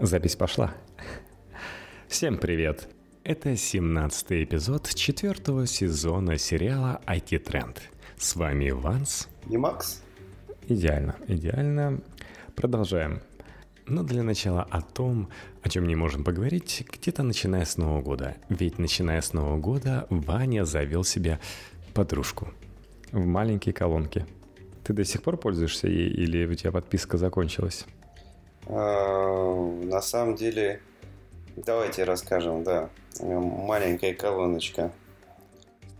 Запись пошла. Всем привет! Это 17 эпизод четвертого сезона сериала IT Тренд. С вами Ванс. И Макс. Идеально, идеально. Продолжаем. Но для начала о том, о чем не можем поговорить, где-то начиная с Нового года. Ведь начиная с Нового года Ваня завел себе подружку в маленькой колонке. Ты до сих пор пользуешься ей или у тебя подписка закончилась? А, на самом деле, давайте расскажем, да. Маленькая колоночка.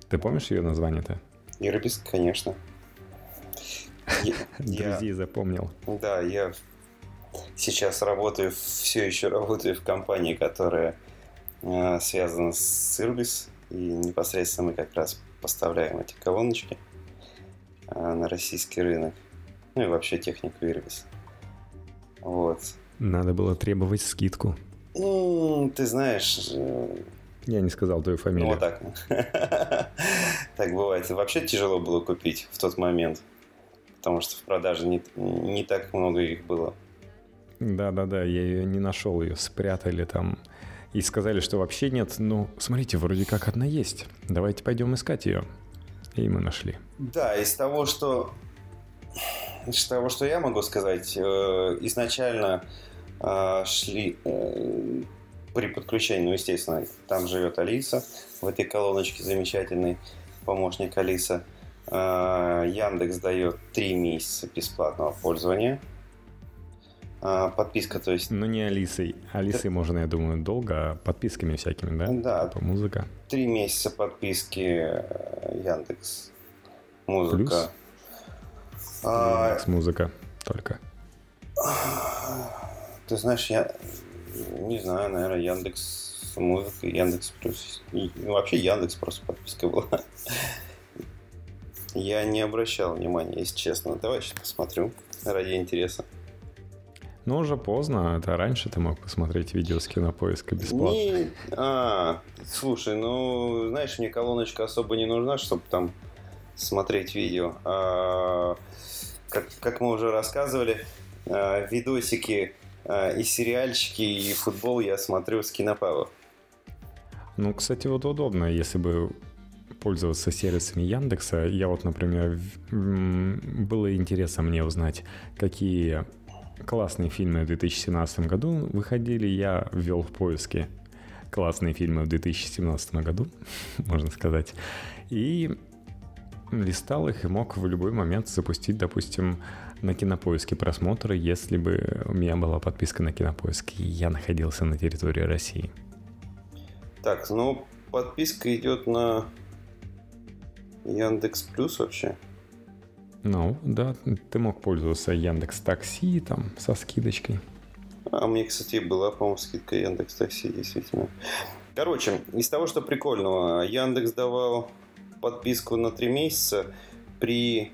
Ты помнишь ее название-то? Ирбис, конечно. Друзей запомнил. Да, я сейчас работаю, все еще работаю в компании, которая э, связана с Ирбис. И непосредственно мы как раз поставляем эти колоночки э, на российский рынок. Ну и вообще технику Ирбис. Вот. Надо было требовать скидку. Ну, ты знаешь... Э, Я не сказал твою фамилию. Ну, вот так. Так бывает. Вообще тяжело было купить в тот момент. Потому что в продаже не, не так много их было. Да-да-да, я ее не нашел, ее спрятали там. И сказали, что вообще нет. Ну, смотрите, вроде как одна есть. Давайте пойдем искать ее. И мы нашли. Да, из того, что из того, что я могу сказать, э, изначально э, шли э, при подключении, ну, естественно, там живет Алиса, в этой колоночке замечательный помощник Алиса. Яндекс дает 3 месяца бесплатного пользования. Подписка, то есть... Ну, не Алисой. Алисой можно, я думаю, долго, а подписками всякими, да? Да. Типа музыка. Три месяца подписки Яндекс. Музыка. Плюс? А... музыка только. Ты знаешь, я не знаю, наверное, Яндекс музыка, Яндекс плюс. И, ну, вообще Яндекс просто подписка была. Я не обращал внимания, если честно. Давай сейчас посмотрю ради интереса. Ну, уже поздно. Это раньше ты мог посмотреть видео с кинопоиска бесплатно. Не... А, слушай, ну, знаешь, мне колоночка особо не нужна, чтобы там смотреть видео. А, как, как мы уже рассказывали, а, видосики а, и сериальчики, и футбол я смотрю с кинопава. Ну, кстати, вот удобно, если бы пользоваться сервисами Яндекса. Я вот, например, было интересно мне узнать, какие классные фильмы в 2017 году выходили. Я ввел в поиске классные фильмы в 2017 году, можно сказать. И листал их и мог в любой момент запустить, допустим, на кинопоиске просмотры, если бы у меня была подписка на кинопоиск, и я находился на территории России. Так, ну, подписка идет на Яндекс Плюс вообще. Ну, да, ты мог пользоваться Яндекс Такси там со скидочкой. А мне, кстати, была, по-моему, скидка Яндекс Такси, действительно. Короче, из того, что прикольного, Яндекс давал подписку на 3 месяца при...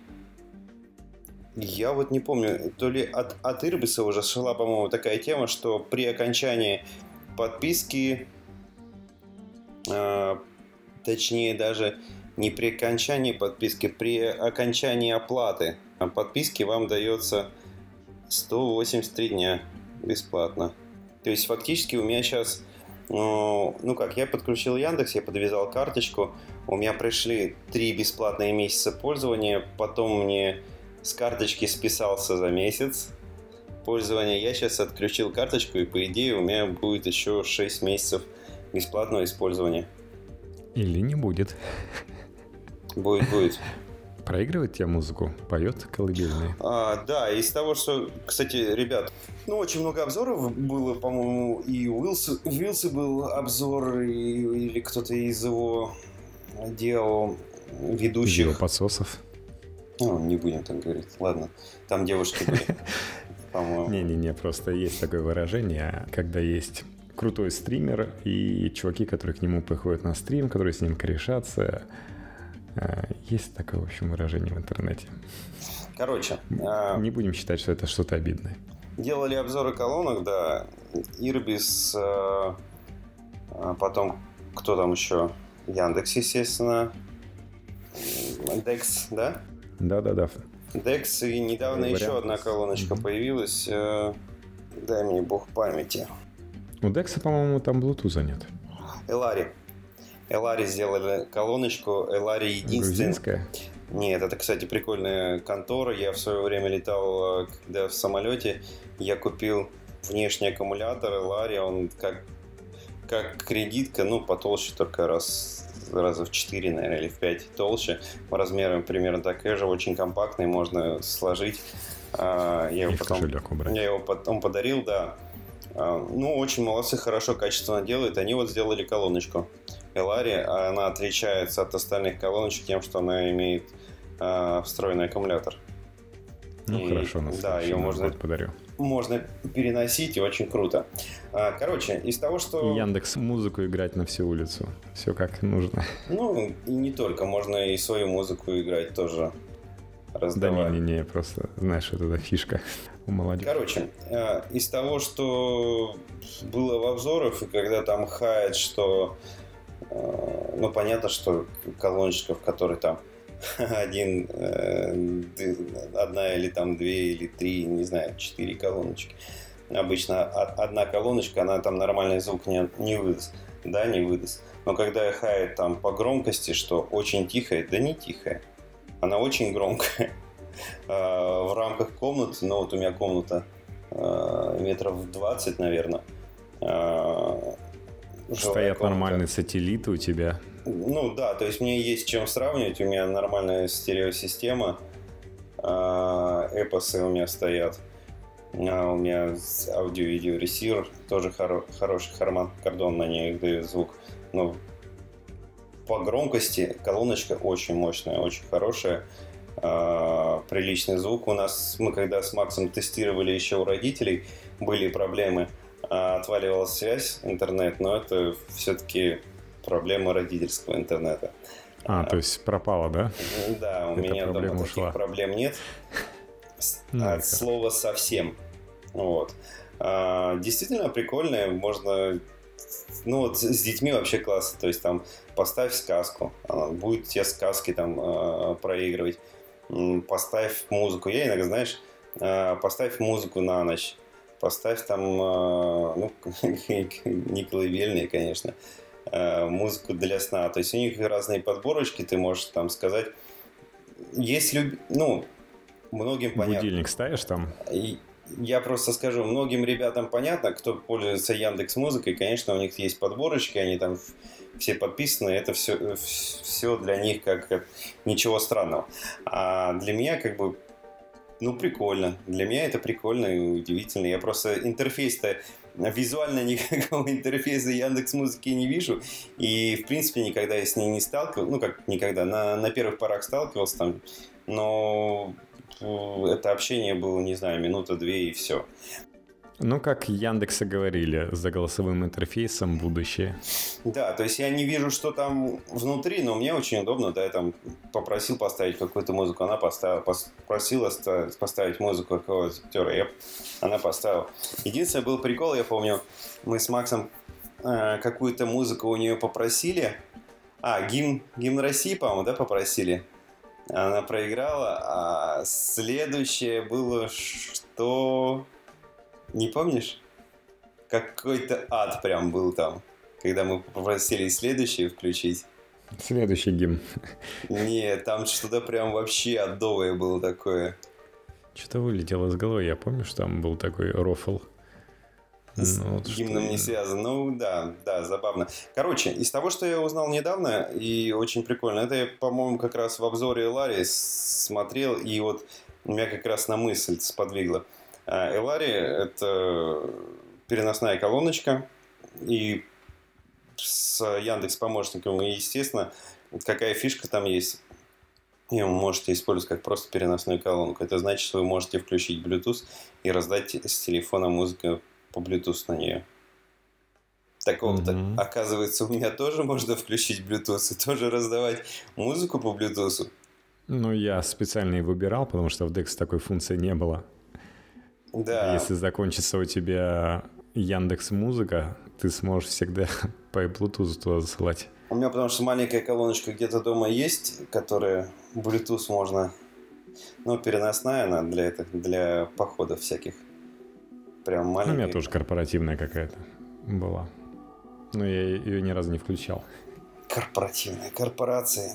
Я вот не помню, то ли от, от Ирбиса уже шла, по-моему, такая тема, что при окончании подписки, э, точнее даже не при окончании подписки, при окончании оплаты подписки вам дается 183 дня бесплатно. То есть фактически у меня сейчас ну, ну как, я подключил Яндекс, я подвязал карточку, у меня пришли три бесплатные месяца пользования, потом мне с карточки списался за месяц пользования. Я сейчас отключил карточку, и по идее у меня будет еще 6 месяцев бесплатного использования. Или не будет. Будет, будет. Проигрывает тебе музыку? Поет колыбельные? А, да, из того, что, кстати, ребят, ну, очень много обзоров было, по-моему, и у Уилса, Уилса был обзор, и, или кто-то из его делал ведущих. Его подсосов. Ну, не будем так говорить. Ладно, там девушки были, по-моему. Не-не-не, просто есть такое выражение, когда есть крутой стример и чуваки, которые к нему приходят на стрим, которые с ним корешатся, а, есть такое, в общем, выражение в интернете. Короче. А, Не будем считать, что это что-то обидное. Делали обзоры колонок, да. Ирбис, а, потом кто там еще? Яндекс, естественно. Декс, да? Да-да-да. Декс, и недавно еще одна колоночка mm-hmm. появилась. дай мне бог памяти. У Декса, по-моему, там Bluetooth нет. Элари. Элари сделали колоночку. Элари единственная. Грузинская? Нет, это, кстати, прикольная контора. Я в свое время летал, э, когда в самолете, я купил внешний аккумулятор Элари, он как, как кредитка, ну, потолще только раз раза в 4, наверное, или в 5 толще. Размером примерно такая же, очень компактный, можно сложить. А, я его, потом, я его потом подарил, да. А, ну, очень молодцы, хорошо, качественно делают. Они вот сделали колоночку. Элари, она отличается от остальных колоночек тем, что она имеет э, встроенный аккумулятор. Ну и, хорошо, на да, ее можно, подарю. можно переносить и очень круто. А, короче, из того, что... Яндекс музыку играть на всю улицу. Все как нужно. Ну, и не только, можно и свою музыку играть тоже раздавать. Да не-не-не, просто знаешь, вот эта фишка у молодежи. Короче, а, из того, что было в обзорах, и когда там хает, что ну, понятно, что колоночка, в которой там один, э, одна или там две или три, не знаю, четыре колоночки. Обычно одна колоночка, она там нормальный звук не, не выдаст. Да, не выдаст. Но когда хает там по громкости, что очень тихая, да не тихая. Она очень громкая. Э, в рамках комнаты, ну вот у меня комната метров 20, наверное, Стоят нормальные сателлиты у тебя. Ну да, то есть мне есть чем сравнивать. У меня нормальная стереосистема. А, эпосы у меня стоят. А у меня аудио-видео ресивер тоже хоро- хороший Харман Кордон на ней дает звук. Но по громкости колоночка очень мощная, очень хорошая. А, приличный звук. У нас, мы когда с Максом тестировали еще у родителей, были проблемы – отваливалась связь, интернет, но это все-таки проблема родительского интернета. А, а то есть пропала, да? Да, у Эта меня дома ушла. таких проблем нет. Ну, От слова совсем. Вот. А, действительно прикольная, можно ну вот с детьми вообще классно, то есть там поставь сказку, она будет тебе сказки там э, проигрывать, поставь музыку, я иногда, знаешь, э, поставь музыку на ночь, поставь там, э, ну, не колыбельные, конечно, э, музыку для сна. То есть у них разные подборочки, ты можешь там сказать. Есть люб... ну, многим понятно. Будильник ставишь там? Я просто скажу, многим ребятам понятно, кто пользуется Яндекс Музыкой, конечно, у них есть подборочки, они там все подписаны, это все, все для них как ничего странного. А для меня как бы ну, прикольно. Для меня это прикольно и удивительно. Я просто интерфейс-то визуально никакого интерфейса Яндекс Музыки не вижу. И, в принципе, никогда я с ней не сталкивался. Ну, как никогда, на, на первых порах сталкивался там. Но э, это общение было, не знаю, минута-две и все. Ну, как Яндекса говорили, за голосовым интерфейсом будущее. Да, то есть я не вижу, что там внутри, но мне очень удобно, да, я там попросил поставить какую-то музыку, она поставила, попросила поставить музыку какого-то актера, я, она поставила. Единственное, был прикол, я помню, мы с Максом э, какую-то музыку у нее попросили, а, гимн, гимн России, по-моему, да, попросили? Она проиграла, а следующее было, что не помнишь? Какой-то ад прям был там, когда мы попросили следующий включить. Следующий гимн. Нет, там что-то прям вообще адовое было такое. Что-то вылетело с головы. Я помню, что там был такой рофл. С ну, вот гимном что... не связан. Ну да, да, забавно. Короче, из того, что я узнал недавно, и очень прикольно, это я, по-моему, как раз в обзоре Ларри смотрел, и вот меня как раз на мысль сподвигло. А Элари – это переносная колоночка, и с Яндекс помощником, и, естественно, какая фишка там есть. И вы можете использовать как просто переносную колонку. Это значит, что вы можете включить Bluetooth и раздать с телефона музыку по Bluetooth на нее. Такого-то, mm-hmm. оказывается, у меня тоже можно включить Bluetooth и тоже раздавать музыку по Bluetooth. Ну, я специально и выбирал, потому что в DeX такой функции не было. Да. Если закончится у тебя Яндекс Музыка, ты сможешь всегда по Bluetooth туда засылать. У меня потому что маленькая колоночка где-то дома есть, которая Bluetooth можно, ну, переносная она для, это, для походов всяких. прям маленькая. Ну, у меня тоже корпоративная какая-то была. Но я ее ни разу не включал. Корпоративные корпорации.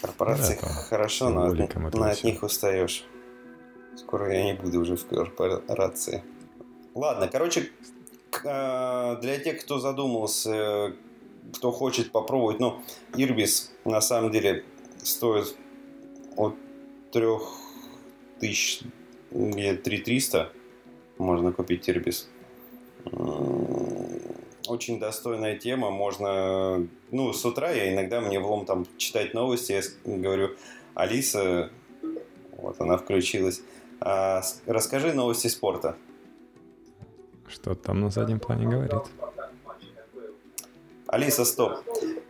Корпорации да, хорошо, но от, но от них устаешь. Скоро я не буду уже в корпорации. Ладно, короче, а, для тех, кто задумался, кто хочет попробовать, ну, Ирбис на самом деле стоит от 3000 где 3300 можно купить Ирбис. Очень достойная тема. Можно... Ну, с утра я иногда мне влом там читать новости. Я говорю, Алиса, вот она включилась. А, расскажи новости спорта. Что там на заднем плане говорит? Алиса, стоп.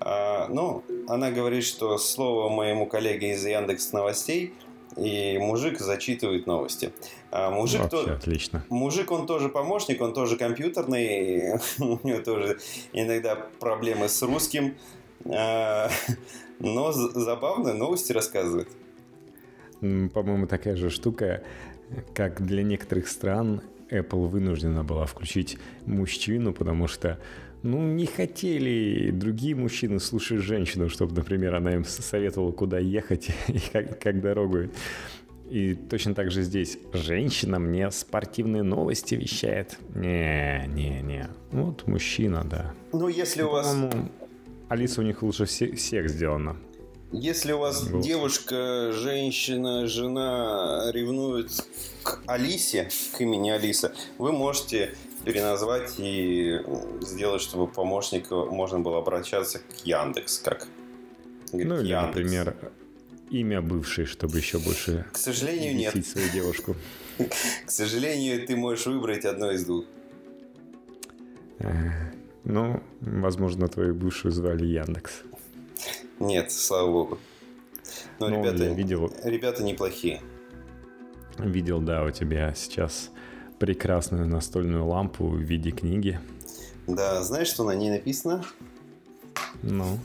А, ну, она говорит, что слово моему коллеге из Яндекс Новостей, и мужик зачитывает новости. А мужик Вообще то... отлично. Мужик, он тоже помощник, он тоже компьютерный, у него тоже иногда проблемы с русским, а, но забавно новости рассказывает. По-моему, такая же штука, как для некоторых стран Apple вынуждена была включить мужчину, потому что ну, не хотели другие мужчины слушать женщину, чтобы, например, она им советовала, куда ехать и как, как дорогу. И точно так же здесь. Женщина мне спортивные новости вещает. Не, не, не. Вот мужчина, да. Ну, если у вас... Алиса у них лучше всех сделана. Если у вас Был. девушка, женщина, жена ревнует к Алисе, к имени Алиса, вы можете переназвать и сделать, чтобы помощник можно было обращаться к Яндекс, как говорит, ну или, Яндекс. например, имя бывшей, чтобы еще больше к сожалению нет свою девушку. К сожалению, ты можешь выбрать одно из двух. Ну, возможно, твою бывшую звали Яндекс. Нет, слава богу. Но ну, ребята, видел... ребята неплохие. Видел, да, у тебя сейчас прекрасную настольную лампу в виде книги. Да, знаешь, что на ней написано? Ну.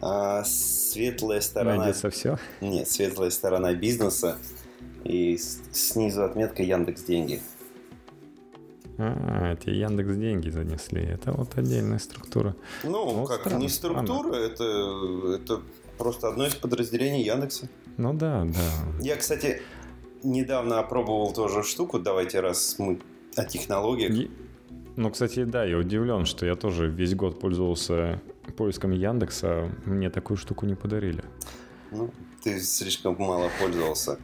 А, светлая сторона... Найдется все? Нет, светлая сторона бизнеса. И снизу отметка Яндекс Деньги. А, эти Яндекс деньги занесли. Это вот отдельная структура. Ну, вот как странно, не структура, это, это просто одно из подразделений Яндекса. Ну да, да. Я, кстати, недавно опробовал тоже штуку. Давайте раз мы о технологиях. И... Ну, кстати, да, я удивлен, что я тоже весь год пользовался поиском Яндекса. Мне такую штуку не подарили. Ну, ты слишком мало пользовался.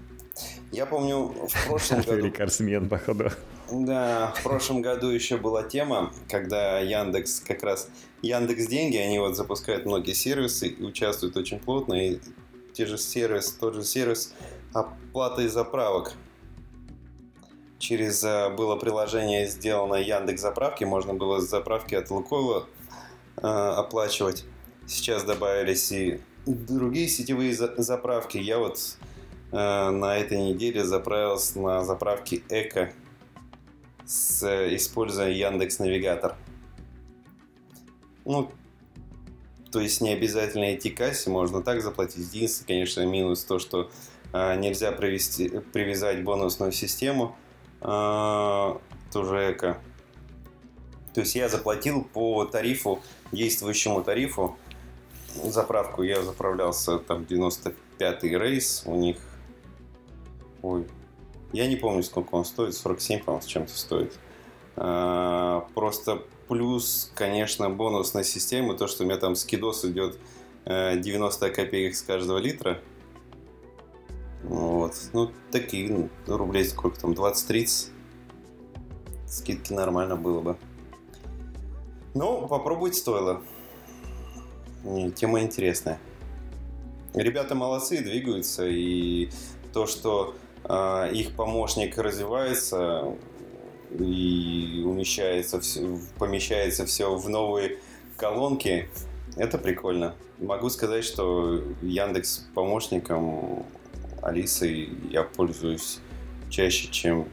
Я помню, в прошлом году... Рекордсмен, походу. Да, в прошлом году еще была тема, когда Яндекс как раз... Яндекс деньги, они вот запускают многие сервисы и участвуют очень плотно. И те же сервис, тот же сервис оплаты заправок. Через э, было приложение сделано Яндекс заправки, можно было заправки от Лукойла э, оплачивать. Сейчас добавились и другие сетевые заправки. Я вот Э, на этой неделе заправился на заправке Эко, с, используя Яндекс Навигатор. Ну, то есть не обязательно идти к кассе, можно так заплатить. Единственный, конечно, минус то, что э, нельзя привести, привязать бонусную систему, э, тоже эко. То есть я заплатил по тарифу, действующему тарифу, заправку я заправлялся там 95-й рейс, у них Ой, я не помню, сколько он стоит, 47, по-моему, с чем-то стоит. А, просто плюс, конечно, бонусная система, то, что у меня там скидос идет 90 э, копеек с каждого литра. Вот. Ну, такие ну, рублей сколько там, 20-30. Скидки нормально было бы. Ну, попробовать стоило. Тема интересная. Ребята молодцы, двигаются, и то, что их помощник развивается и умещается, помещается все в новые колонки, это прикольно. Могу сказать, что Яндекс помощником Алисы я пользуюсь чаще, чем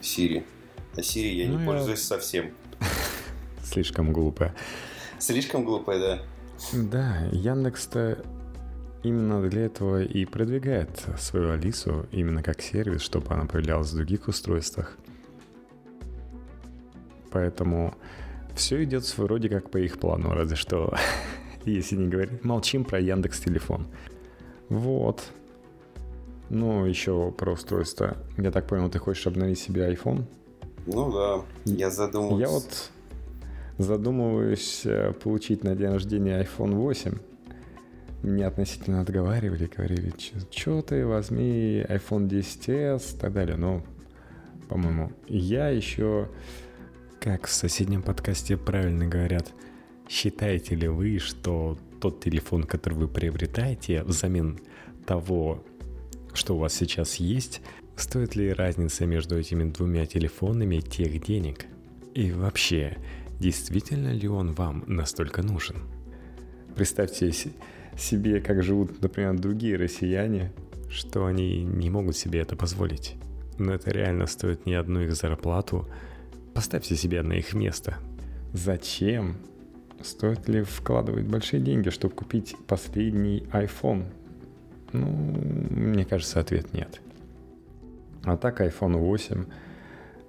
Сири. А Сири я ну, не я... пользуюсь совсем. Слишком глупая. Слишком глупая, да. Да, Яндекс-то именно для этого и продвигает свою Алису именно как сервис, чтобы она появлялась в других устройствах. Поэтому все идет вроде как по их плану, разве что, если не говорить, молчим про Яндекс Телефон. Вот. Ну, еще про устройство. Я так понял, ты хочешь обновить себе iPhone? Ну да, я задумался. Я вот задумываюсь э, получить на день рождения iPhone 8. Меня относительно отговаривали, говорили, что ты возьми iPhone 10s и так далее. Но, по-моему, я еще, как в соседнем подкасте правильно говорят, считаете ли вы, что тот телефон, который вы приобретаете взамен того, что у вас сейчас есть, стоит ли разница между этими двумя телефонами тех денег? И вообще, действительно ли он вам настолько нужен? Представьте себе, как живут, например, другие россияне, что они не могут себе это позволить. Но это реально стоит не одну их зарплату. Поставьте себя на их место. Зачем? Стоит ли вкладывать большие деньги, чтобы купить последний iPhone? Ну, мне кажется, ответ нет. А так iPhone 8,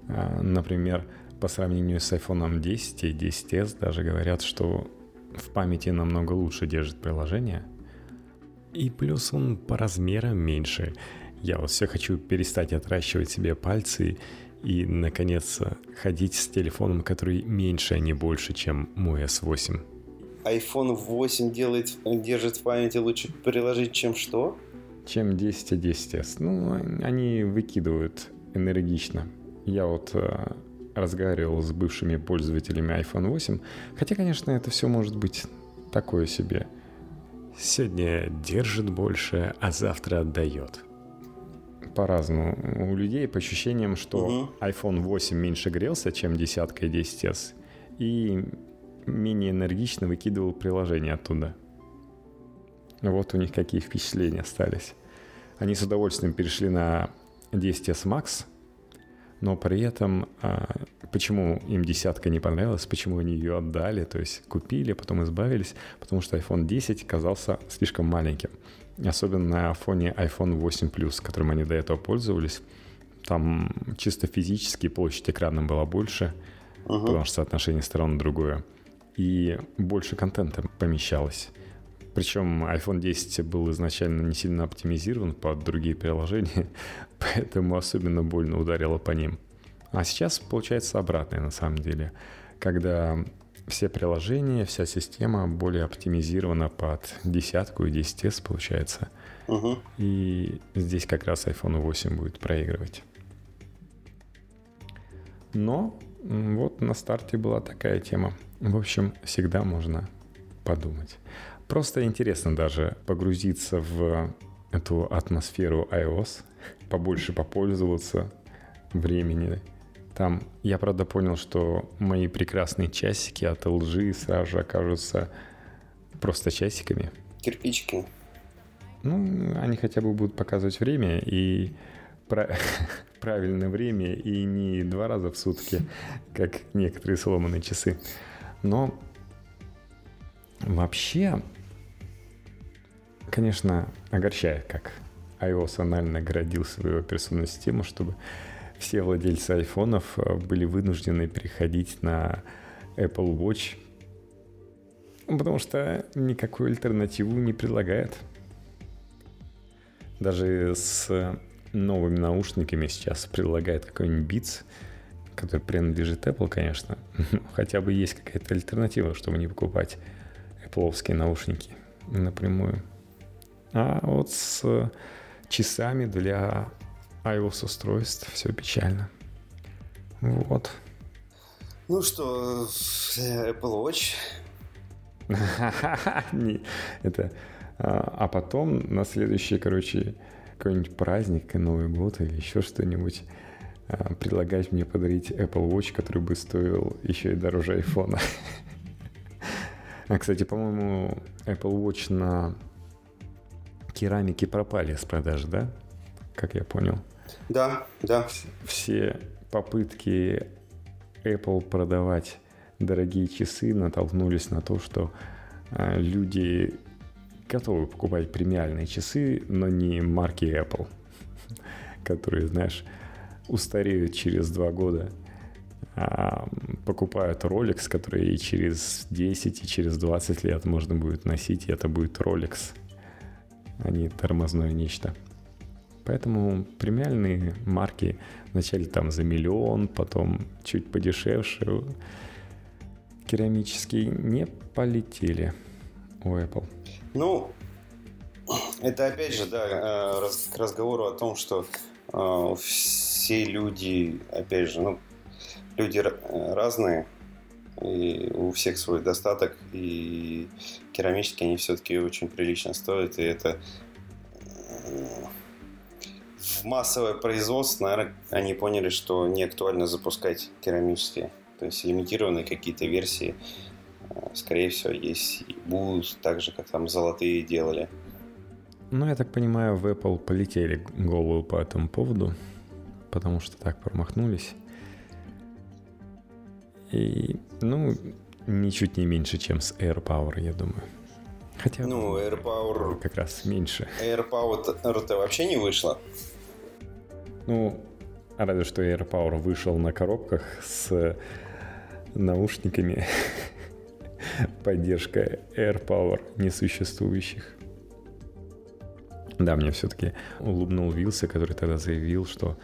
а, например, по сравнению с iPhone 10 и 10s даже говорят, что в памяти намного лучше держит приложение. И плюс он по размерам меньше. Я вот все хочу перестать отращивать себе пальцы и, наконец, ходить с телефоном, который меньше, а не больше, чем мой S8 iPhone 8 делает, держит в памяти лучше приложить, чем что? Чем 10 и 10s. Ну, они выкидывают энергично. Я вот э, разговаривал с бывшими пользователями iPhone 8, хотя, конечно, это все может быть такое себе. Сегодня держит больше, а завтра отдает. По-разному. У людей по ощущениям, что угу. iPhone 8 меньше грелся, чем десятка и 10s, и менее энергично выкидывал приложение оттуда. Вот у них какие впечатления остались. Они с удовольствием перешли на 10s Max, но при этом а, почему им десятка не понравилась, почему они ее отдали, то есть купили, потом избавились, потому что iPhone 10 казался слишком маленьким. Особенно на фоне iPhone 8 Plus, которым они до этого пользовались. Там чисто физически площадь экрана была больше, uh-huh. потому что соотношение сторон другое и больше контента помещалось. Причем iPhone 10 был изначально не сильно оптимизирован под другие приложения, поэтому особенно больно ударило по ним. А сейчас получается обратное на самом деле, когда все приложения, вся система более оптимизирована под десятку и 10s получается. Угу. И здесь как раз iPhone 8 будет проигрывать. Но вот на старте была такая тема. В общем, всегда можно подумать. Просто интересно даже погрузиться в эту атмосферу iOS, побольше попользоваться времени. Там я, правда, понял, что мои прекрасные часики от LG сразу же окажутся просто часиками. Кирпичики. Ну, они хотя бы будут показывать время и правильное время и не два раза в сутки, как некоторые сломанные часы. Но вообще, конечно, огорчает, как iOS анально оградил свою операционную систему, чтобы все владельцы айфонов э, были вынуждены переходить на Apple Watch, потому что никакую альтернативу не предлагает. Даже с новыми наушниками сейчас предлагает какой-нибудь Beats – который принадлежит Apple, конечно, хотя бы есть какая-то альтернатива, чтобы не покупать Apple наушники напрямую. А вот с часами для iOS устройств все печально. Вот. Ну что, Apple Watch. Это, а, а потом на следующий, короче, какой-нибудь праздник, Новый год или еще что-нибудь а, предлагать мне подарить Apple Watch, который бы стоил еще и дороже айфона. А, кстати, по-моему, Apple Watch на керамике пропали с продажи, да? Как я понял. Да, да. Все попытки Apple продавать дорогие часы натолкнулись на то, что а, люди готовы покупать премиальные часы, но не марки Apple, которые, знаешь, устареют через два года а покупают Rolex, который и через 10, и через 20 лет можно будет носить, и это будет Rolex, а не тормозное нечто. Поэтому премиальные марки вначале там за миллион, потом чуть подешевше, керамические не полетели у Apple. Ну, это опять же, да, э, к разговору о том, что э, все люди, опять же, ну, люди разные, и у всех свой достаток, и керамические они все-таки очень прилично стоят, и это э, в массовое производство, наверное, они поняли, что не актуально запускать керамические. То есть лимитированные какие-то версии, э, скорее всего, есть и будут так же, как там золотые делали. Ну, я так понимаю, в Apple полетели голову по этому поводу, потому что так промахнулись. И, ну, ничуть не меньше, чем с AirPower, я думаю. Хотя, ну, AirPower... Как раз меньше. AirPower-то вообще не вышло. Ну, разве что AirPower вышел на коробках с наушниками. Поддержка AirPower несуществующих. Да, мне все-таки улыбнул Вилса, который тогда заявил, что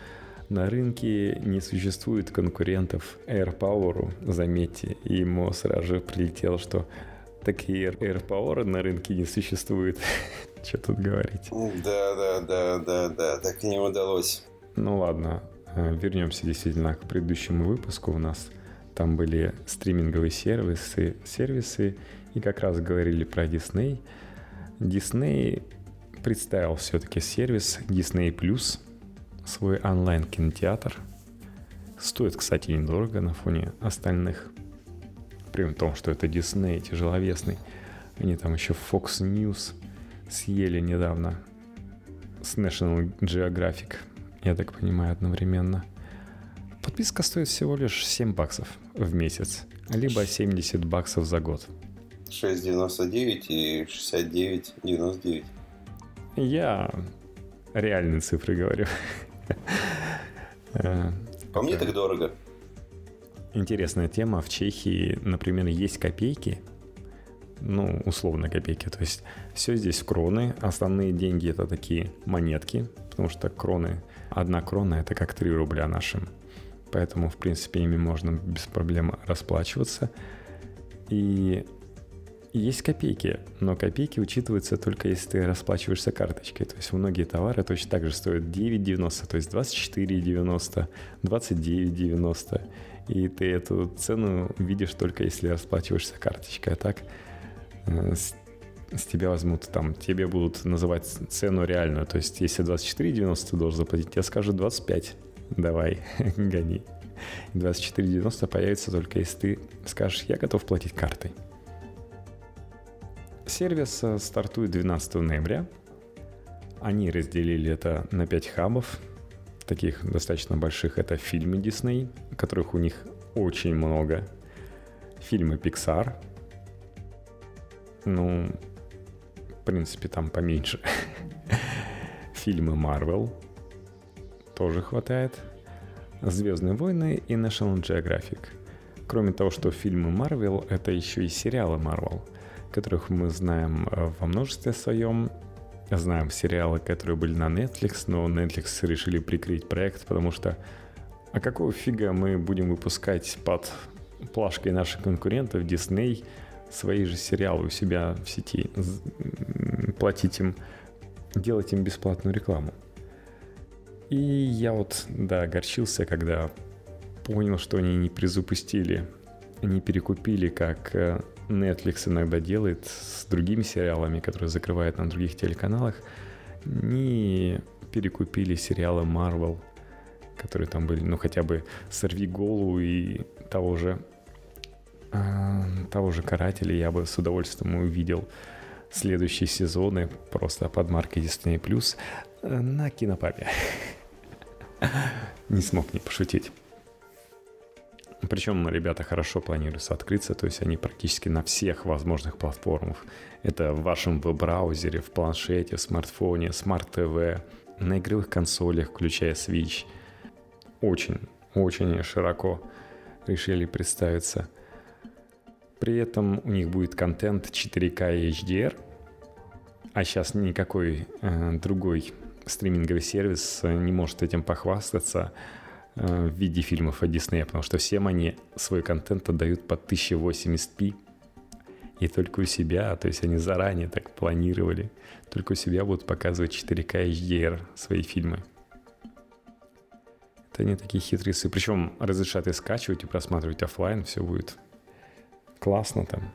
на рынке не существует конкурентов AirPower, заметьте, и ему сразу же прилетело, что такие AirPower на рынке не существует. Что тут говорить? Да, да, да, да, да, так и не удалось. Ну ладно, э, вернемся действительно к предыдущему выпуску. У нас там были стриминговые сервисы, сервисы и как раз говорили про Disney. Disney представил все-таки сервис Disney Plus, свой онлайн-кинотеатр. Стоит, кстати, недорого на фоне остальных. При том, что это Disney тяжеловесный. Они там еще Fox News съели недавно с National Geographic, я так понимаю, одновременно. Подписка стоит всего лишь 7 баксов в месяц, либо 70 баксов за год. 6,99 и 69,99. Я реальные цифры говорю. По мне так дорого. Интересная тема. В Чехии, например, есть копейки, ну, условно копейки. То есть все здесь кроны. Основные деньги это такие монетки, потому что кроны, одна крона это как 3 рубля нашим. Поэтому, в принципе, ими можно без проблем расплачиваться. И есть копейки, но копейки учитываются только если ты расплачиваешься карточкой. То есть многие товары точно так же стоят 9,90, то есть 24,90, 29,90. И ты эту цену видишь только если расплачиваешься карточкой. А так э, с, с тебя возьмут там, тебе будут называть цену реальную. То есть если 24,90 ты должен заплатить, тебе скажут 25. Давай, гони. 24,90 появится только если ты скажешь, я готов платить картой. Сервис э, стартует 12 ноября. Они разделили это на 5 хабов, таких достаточно больших. Это фильмы Disney, которых у них очень много. Фильмы Pixar. Ну, в принципе, там поменьше. Фильмы Marvel тоже хватает. Звездные войны и National Geographic. Кроме того, что фильмы Marvel, это еще и сериалы Marvel – которых мы знаем э, во множестве своем. Знаем сериалы, которые были на Netflix, но Netflix решили прикрыть проект, потому что а какого фига мы будем выпускать под плашкой наших конкурентов Disney свои же сериалы у себя в сети, платить им, делать им бесплатную рекламу. И я вот, да, огорчился, когда понял, что они не призапустили, не перекупили, как э, Netflix иногда делает с другими сериалами, которые закрывают на других телеканалах, не перекупили сериалы Marvel, которые там были, ну хотя бы «Сорви голову» и того же, э, того же «Карателя» я бы с удовольствием увидел следующие сезоны просто под маркой Disney Plus на кинопабе. Не смог не пошутить. Причем ребята хорошо планируются открыться, то есть они практически на всех возможных платформах. Это в вашем веб-браузере, в планшете, в смартфоне, смарт-ТВ, на игровых консолях, включая Switch. Очень, очень широко решили представиться. При этом у них будет контент 4К и HDR, а сейчас никакой э, другой стриминговый сервис не может этим похвастаться в виде фильмов от Disney, потому что всем они свой контент отдают по 1080p и только у себя, то есть они заранее так планировали, только у себя будут показывать 4К HDR свои фильмы. Это не такие хитрецы. Причем разрешат и скачивать, и просматривать офлайн, все будет классно там.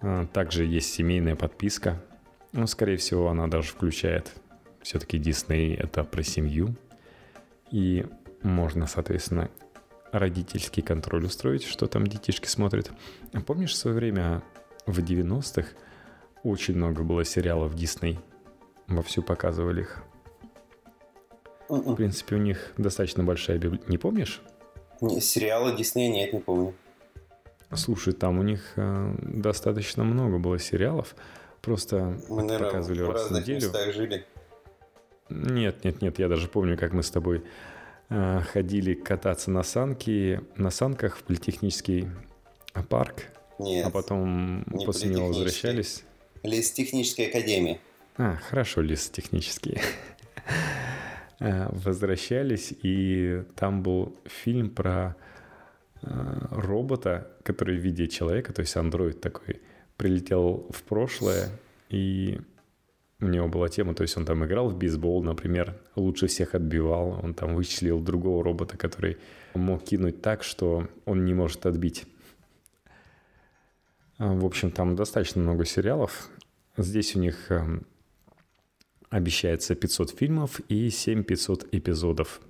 А, также есть семейная подписка. Ну, скорее всего, она даже включает все-таки Disney это про семью. И можно, соответственно, родительский контроль устроить, что там детишки смотрят. А помнишь, в свое время в 90-х очень много было сериалов Disney. Вовсю показывали их. В принципе, у них достаточно большая библиотека. Не помнишь? Сериалы Диснея нет, не помню. Слушай, там у них э, достаточно много было сериалов. Просто мы, наверное, показывали раз в неделю. местах жили. Нет, нет, нет, я даже помню, как мы с тобой ходили кататься на санки, на санках в политехнический парк. Нет, а потом не после него возвращались. Лесотехническая академия. А, хорошо, лесотехнические. Э, возвращались, и там был фильм про робота, который в виде человека, то есть андроид такой, прилетел в прошлое, и у него была тема, то есть он там играл в бейсбол, например, лучше всех отбивал, он там вычислил другого робота, который мог кинуть так, что он не может отбить. А, в общем, там достаточно много сериалов. Здесь у них эм, обещается 500 фильмов и 7500 эпизодов.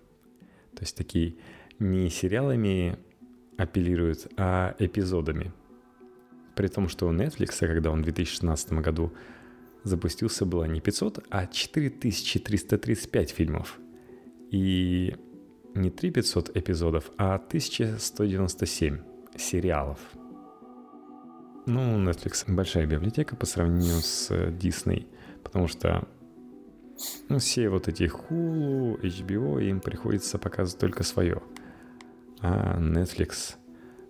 То есть такие не сериалами апеллируют, а эпизодами. При том, что у Netflix, когда он в 2016 году запустился, было не 500, а 4335 фильмов. И не 3500 эпизодов, а 1197 сериалов. Ну, Netflix большая библиотека по сравнению с Disney, потому что ну, все вот эти Hulu, HBO, им приходится показывать только свое. А Netflix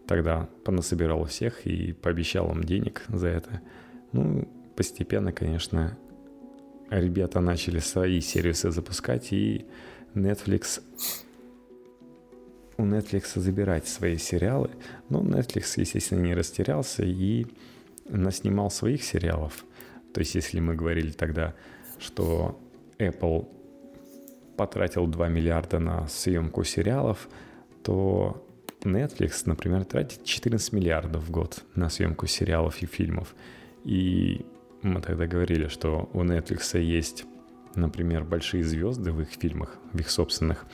тогда понасобирал всех и пообещал им денег за это. Ну, постепенно, конечно, ребята начали свои сервисы запускать, и Netflix у Netflix забирать свои сериалы. Но Netflix, естественно, не растерялся и наснимал своих сериалов. То есть, если мы говорили тогда, что Apple потратил 2 миллиарда на съемку сериалов, то Netflix, например, тратит 14 миллиардов в год на съемку сериалов и фильмов. И мы тогда говорили, что у Netflix есть, например, большие звезды в их фильмах, в их собственных.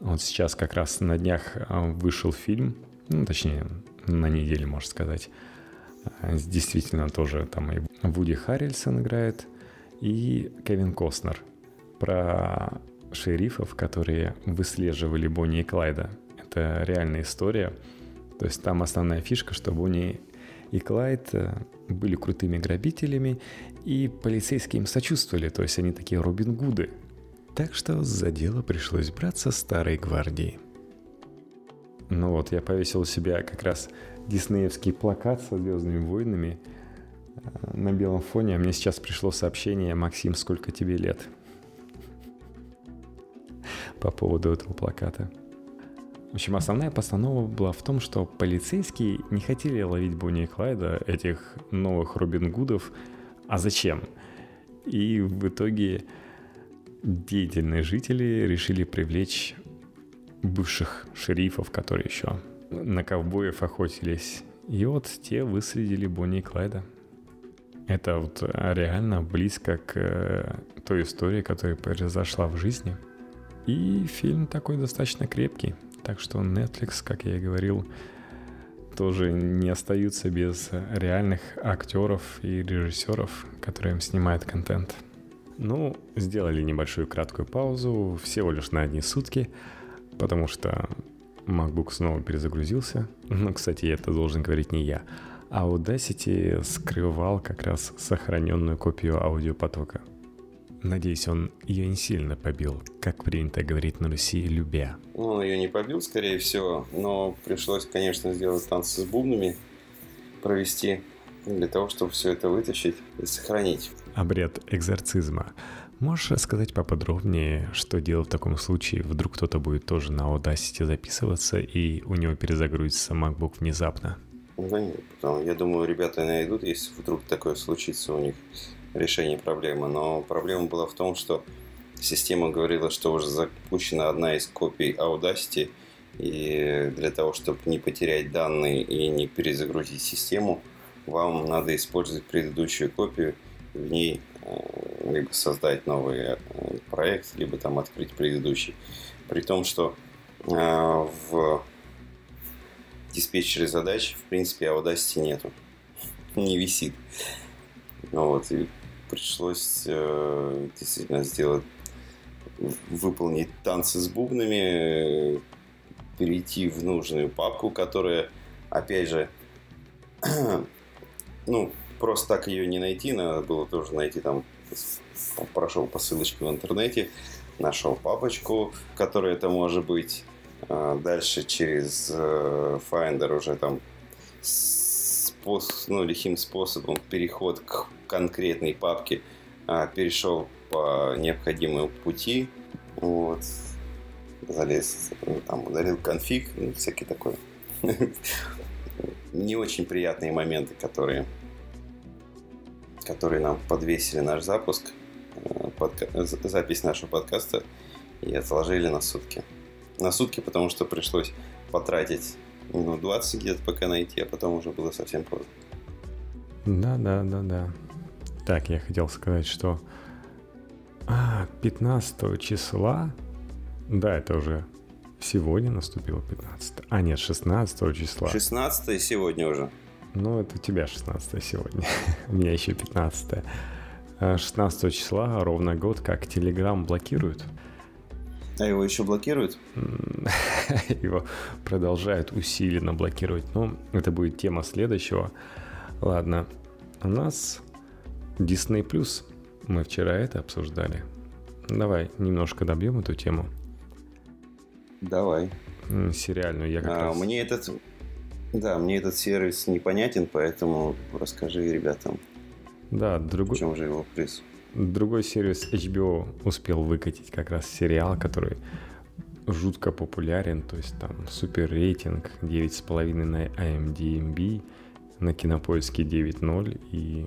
Вот сейчас как раз на днях а, вышел фильм, ну, точнее, на неделе, можно сказать. А, действительно тоже там и Вуди Харрельсон играет, и Кевин Костнер про шерифов, которые выслеживали Бонни и Клайда. Это реальная история. То есть там основная фишка, что Бонни и Клайд э, были крутыми грабителями, и полицейские им сочувствовали, то есть они такие Робин Гуды. Так что за дело пришлось браться старой гвардии. Ну вот, я повесил у себя как раз диснеевский плакат со Звездными войнами э, на белом фоне, а мне сейчас пришло сообщение «Максим, сколько тебе лет?» по поводу этого плаката. В общем, основная постанова была в том, что полицейские не хотели ловить Бонни и Клайда, этих новых Робин Гудов. А зачем? И в итоге деятельные жители решили привлечь бывших шерифов, которые еще на ковбоев охотились. И вот те выследили Бонни и Клайда. Это вот реально близко к э, той истории, которая произошла в жизни. И фильм такой достаточно крепкий. Так что Netflix, как я и говорил, тоже не остаются без реальных актеров и режиссеров, которые им снимают контент. Ну, сделали небольшую краткую паузу, всего лишь на одни сутки, потому что MacBook снова перезагрузился. Ну, кстати, это должен говорить не я. А Audacity скрывал как раз сохраненную копию аудиопотока. Надеюсь, он ее не сильно побил, как принято говорить на Руси, любя. Ну, он ее не побил, скорее всего, но пришлось, конечно, сделать танцы с бубнами, провести для того, чтобы все это вытащить и сохранить. Обряд экзорцизма. Можешь рассказать поподробнее, что делать в таком случае? Вдруг кто-то будет тоже на Audacity записываться, и у него перезагрузится MacBook внезапно? Да нет, я думаю, ребята найдут, если вдруг такое случится у них решение проблемы. Но проблема была в том, что система говорила, что уже запущена одна из копий Audacity, и для того, чтобы не потерять данные и не перезагрузить систему, вам надо использовать предыдущую копию, в ней э, либо создать новый э, проект, либо там открыть предыдущий. При том, что э, в диспетчере задач, в принципе, Audacity нету. Не висит. Ну вот, и пришлось э, действительно сделать, выполнить танцы с бубнами, перейти в нужную папку, которая, опять же, ну, просто так ее не найти, надо было тоже найти там, прошел по ссылочке в интернете, нашел папочку, которая это может быть, а дальше через э, Finder уже там способ, ну, лихим способом переход к конкретной папке а, перешел по необходимому пути, вот, залез, ну, там, удалил конфиг, ну, всякий такой. Не очень приятные моменты, которые, которые нам подвесили наш запуск, э, подка... запись нашего подкаста и отложили на сутки. На сутки, потому что пришлось потратить минут 20 где-то пока найти, а потом уже было совсем поздно. Да, да, да, да. Так, я хотел сказать, что а, 15 числа, да, это уже сегодня наступило 15. А, нет, 16 числа. 16 сегодня уже. Ну, это у тебя 16 сегодня. у меня еще 15. 16 а, числа ровно год, как Telegram блокируют. А его еще блокируют? его продолжают усиленно блокировать. Но это будет тема следующего. Ладно, у нас Disney Plus. Мы вчера это обсуждали. Давай немножко добьем эту тему. Давай. Сериальную я как а, раз... Мне этот... Да, мне этот сервис непонятен, поэтому расскажи ребятам. Да, другой... В чем же его приз? Другой сервис HBO успел выкатить как раз сериал, который жутко популярен, то есть там супер рейтинг 9,5 на IMDb, на кинопоиске 9.0 и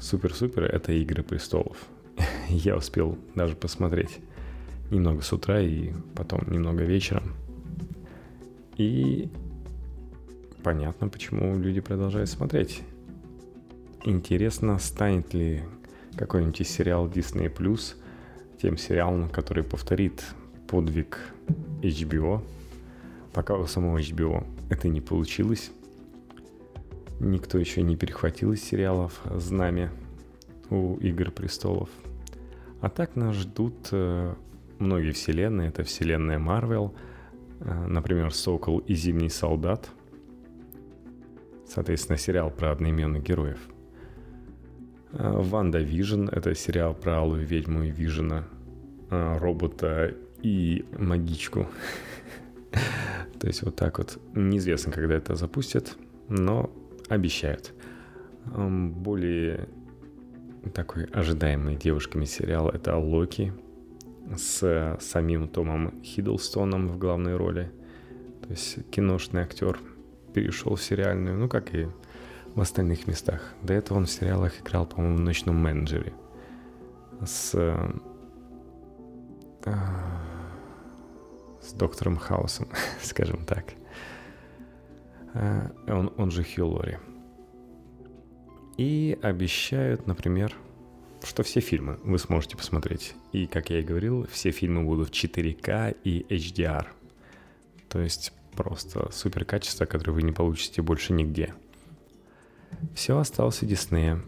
супер-супер это Игры престолов. Я успел даже посмотреть немного с утра и потом немного вечером. И понятно, почему люди продолжают смотреть. Интересно, станет ли какой-нибудь сериал Disney Plus тем сериалом, который повторит подвиг HBO. Пока у самого HBO это не получилось. Никто еще не перехватил из сериалов знамя у Игр Престолов. А так нас ждут э, многие вселенные. Это вселенная Марвел, э, например, Сокол и Зимний Солдат. Соответственно, сериал про одноименных героев – WandaVision — это сериал про Алую ведьму и Вижена, а, робота и магичку. То есть вот так вот. Неизвестно, когда это запустят, но обещают. Более такой ожидаемый девушками сериал — это Локи с самим Томом Хиддлстоном в главной роли. То есть киношный актер перешел в сериальную, ну как и в остальных местах. До этого он в сериалах играл, по-моему, в «Ночном менеджере» с, э, с доктором Хаусом, скажем так. Э, он, он же Хью Лори. И обещают, например, что все фильмы вы сможете посмотреть. И, как я и говорил, все фильмы будут в 4К и HDR. То есть просто супер качество, которое вы не получите больше нигде – все осталось у Диснея.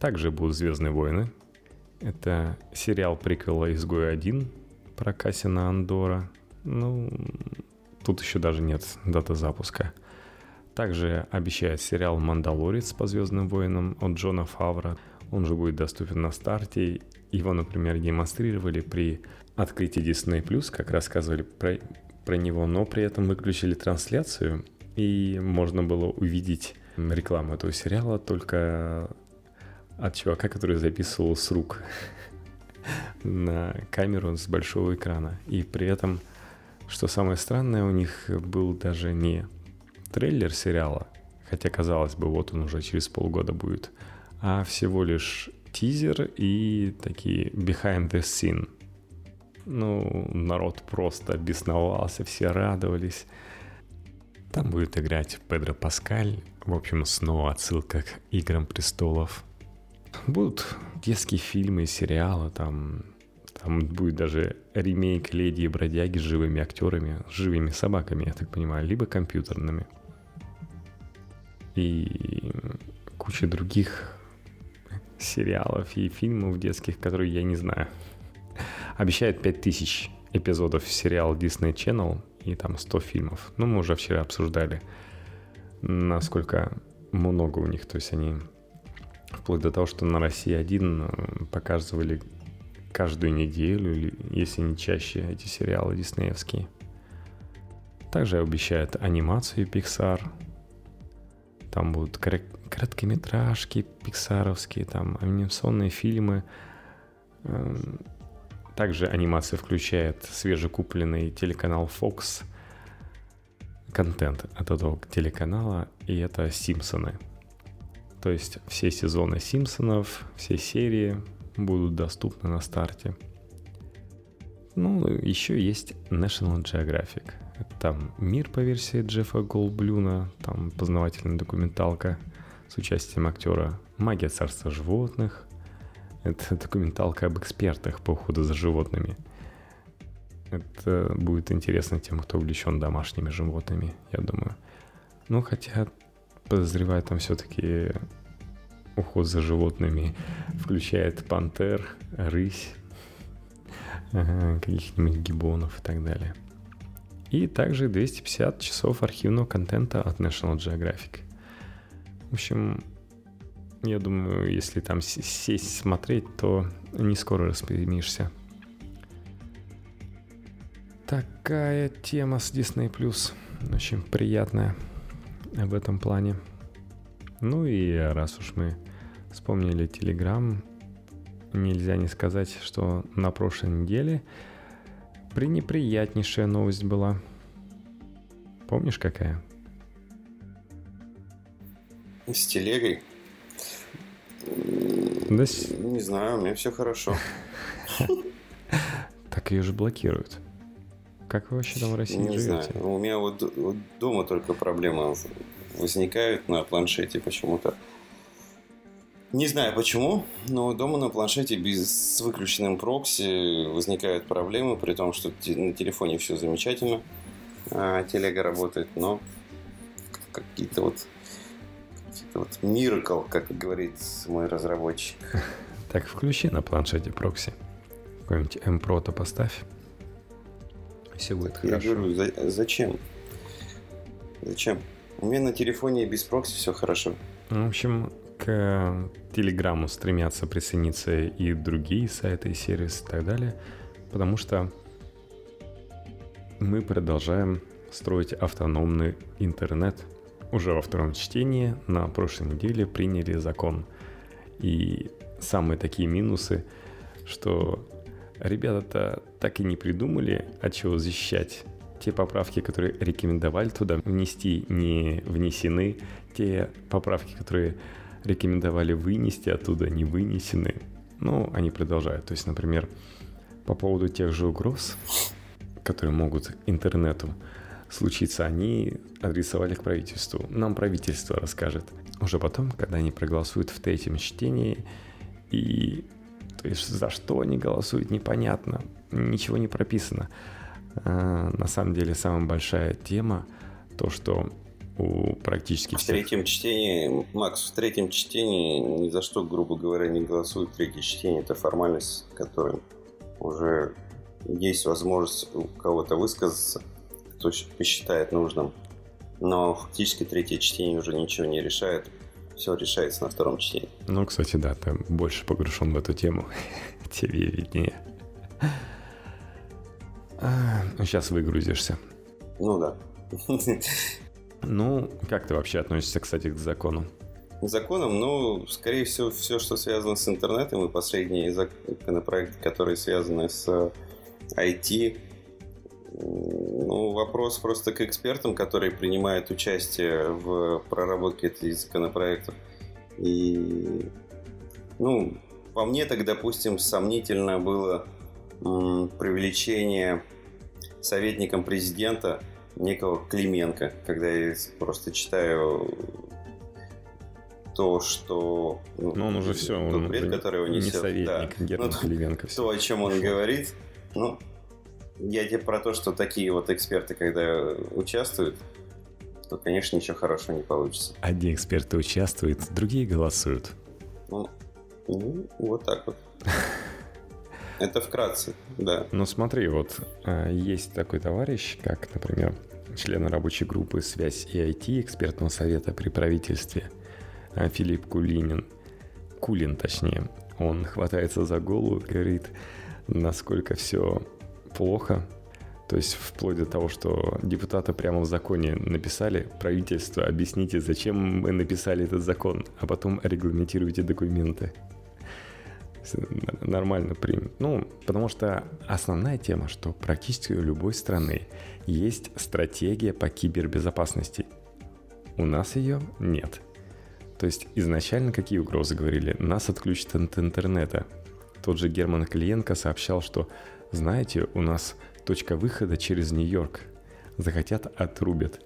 Также будут «Звездные войны». Это сериал приквела «Изгой 1» про Кассина Андора. Ну, тут еще даже нет даты запуска. Также обещает сериал «Мандалорец» по «Звездным войнам» от Джона Фавра. Он же будет доступен на старте его, например, демонстрировали при открытии Disney+, как рассказывали про, про него, но при этом выключили трансляцию, и можно было увидеть рекламу этого сериала только от чувака, который записывал с рук на камеру с большого экрана. И при этом, что самое странное, у них был даже не трейлер сериала, хотя казалось бы, вот он уже через полгода будет, а всего лишь тизер и такие behind the scene. Ну, народ просто бесновался, все радовались. Там будет играть Педро Паскаль. В общем, снова отсылка к Играм Престолов. Будут детские фильмы и сериалы, там, там будет даже ремейк «Леди и бродяги» с живыми актерами, с живыми собаками, я так понимаю, либо компьютерными. И куча других сериалов и фильмов детских, которые я не знаю. Обещают 5000 эпизодов сериала Disney Channel и там 100 фильмов. Ну, мы уже вчера обсуждали, насколько много у них. То есть они вплоть до того, что на России один показывали каждую неделю, если не чаще, эти сериалы диснеевские. Также обещают анимацию Pixar. Там будут короткометражки пиксаровские, там анимационные фильмы. Также анимация включает свежекупленный телеканал Fox контент от этого телеканала, и это «Симпсоны». То есть все сезоны «Симпсонов», все серии будут доступны на старте. Ну, еще есть National Geographic. Там мир по версии Джеффа Голблюна, там познавательная документалка с участием актера «Магия царства животных». Это документалка об экспертах по уходу за животными. Это будет интересно тем, кто увлечен домашними животными, я думаю. Ну, хотя подозреваю, там все-таки уход за животными включает пантер, рысь, каких-нибудь гибонов и так далее. И также 250 часов архивного контента от National Geographic. В общем, я думаю, если там сесть смотреть, то не скоро распрямишься. Такая тема с Disney+. Очень приятная в этом плане. Ну и раз уж мы вспомнили Telegram, нельзя не сказать, что на прошлой неделе пренеприятнейшая новость была. Помнишь какая? С телегой? Да Не знаю, у меня все хорошо. Так ее же блокируют. Как вы вообще там в России не живете? знаю. У меня вот, вот дома только проблема возникают на планшете почему-то. Не знаю почему, но дома на планшете без, с выключенным прокси возникают проблемы, при том, что на телефоне все замечательно, а телега работает, но какие-то вот какие-то вот миракл, как говорит мой разработчик. Так, включи на планшете прокси. Какой-нибудь M-Pro-то поставь. Все будет Я хорошо. говорю, за- зачем? Зачем? У меня на телефоне без прокси все хорошо. Ну, В общем, к Телеграму стремятся присоединиться и другие сайты, и сервисы и так далее, потому что мы продолжаем строить автономный интернет. Уже во втором чтении на прошлой неделе приняли закон. И самые такие минусы, что ребята-то так и не придумали, от чего защищать те поправки, которые рекомендовали туда внести, не внесены. Те поправки, которые рекомендовали вынести оттуда, не вынесены. Ну, они продолжают. То есть, например, по поводу тех же угроз, которые могут интернету случиться, они адресовали к правительству. Нам правительство расскажет. Уже потом, когда они проголосуют в третьем чтении, и то есть за что они голосуют, непонятно, ничего не прописано. А, на самом деле самая большая тема то, что у практически В всех... третьем чтении, Макс, в третьем чтении ни за что, грубо говоря, не голосуют. Третье чтение – это формальность, которая уже есть возможность у кого-то высказаться, кто посчитает нужным. Но фактически третье чтение уже ничего не решает. все решается на втором чтении. Ну, кстати, да, ты больше погружен в эту тему. Тебе виднее. А, ну, сейчас выгрузишься. Ну да. Ну, как ты вообще относишься, кстати, к закону? К законам, ну, скорее всего, все, что связано с интернетом и последние законопроекты, которые связаны с IT, ну, вопрос просто к экспертам, которые принимают участие в проработке этих законопроектов. И, ну, по мне так, допустим, сомнительно было м, привлечение советником президента некого Клименко, когда я просто читаю то, что... Ну, ну он уже все, он бред, уже который он несет. не советник да. Герман ну, Клименко. То, о чем он говорит, ну, я тебе про то, что такие вот эксперты, когда участвуют, то, конечно, ничего хорошего не получится. Одни эксперты участвуют, другие голосуют. Ну, ну вот так вот. Это вкратце, да. Ну смотри, вот э, есть такой товарищ, как, например, член рабочей группы «Связь и IT» экспертного совета при правительстве э, Филипп Кулинин, Кулин точнее, он хватается за голову, говорит, насколько все плохо. То есть вплоть до того, что депутаты прямо в законе написали, правительство, объясните, зачем мы написали этот закон, а потом регламентируйте документы. Нормально примет. Ну, потому что основная тема, что практически у любой страны есть стратегия по кибербезопасности. У нас ее нет. То есть изначально какие угрозы говорили? Нас отключат от интернета. Тот же Герман Клиенко сообщал, что знаете, у нас точка выхода через Нью-Йорк. Захотят – отрубят.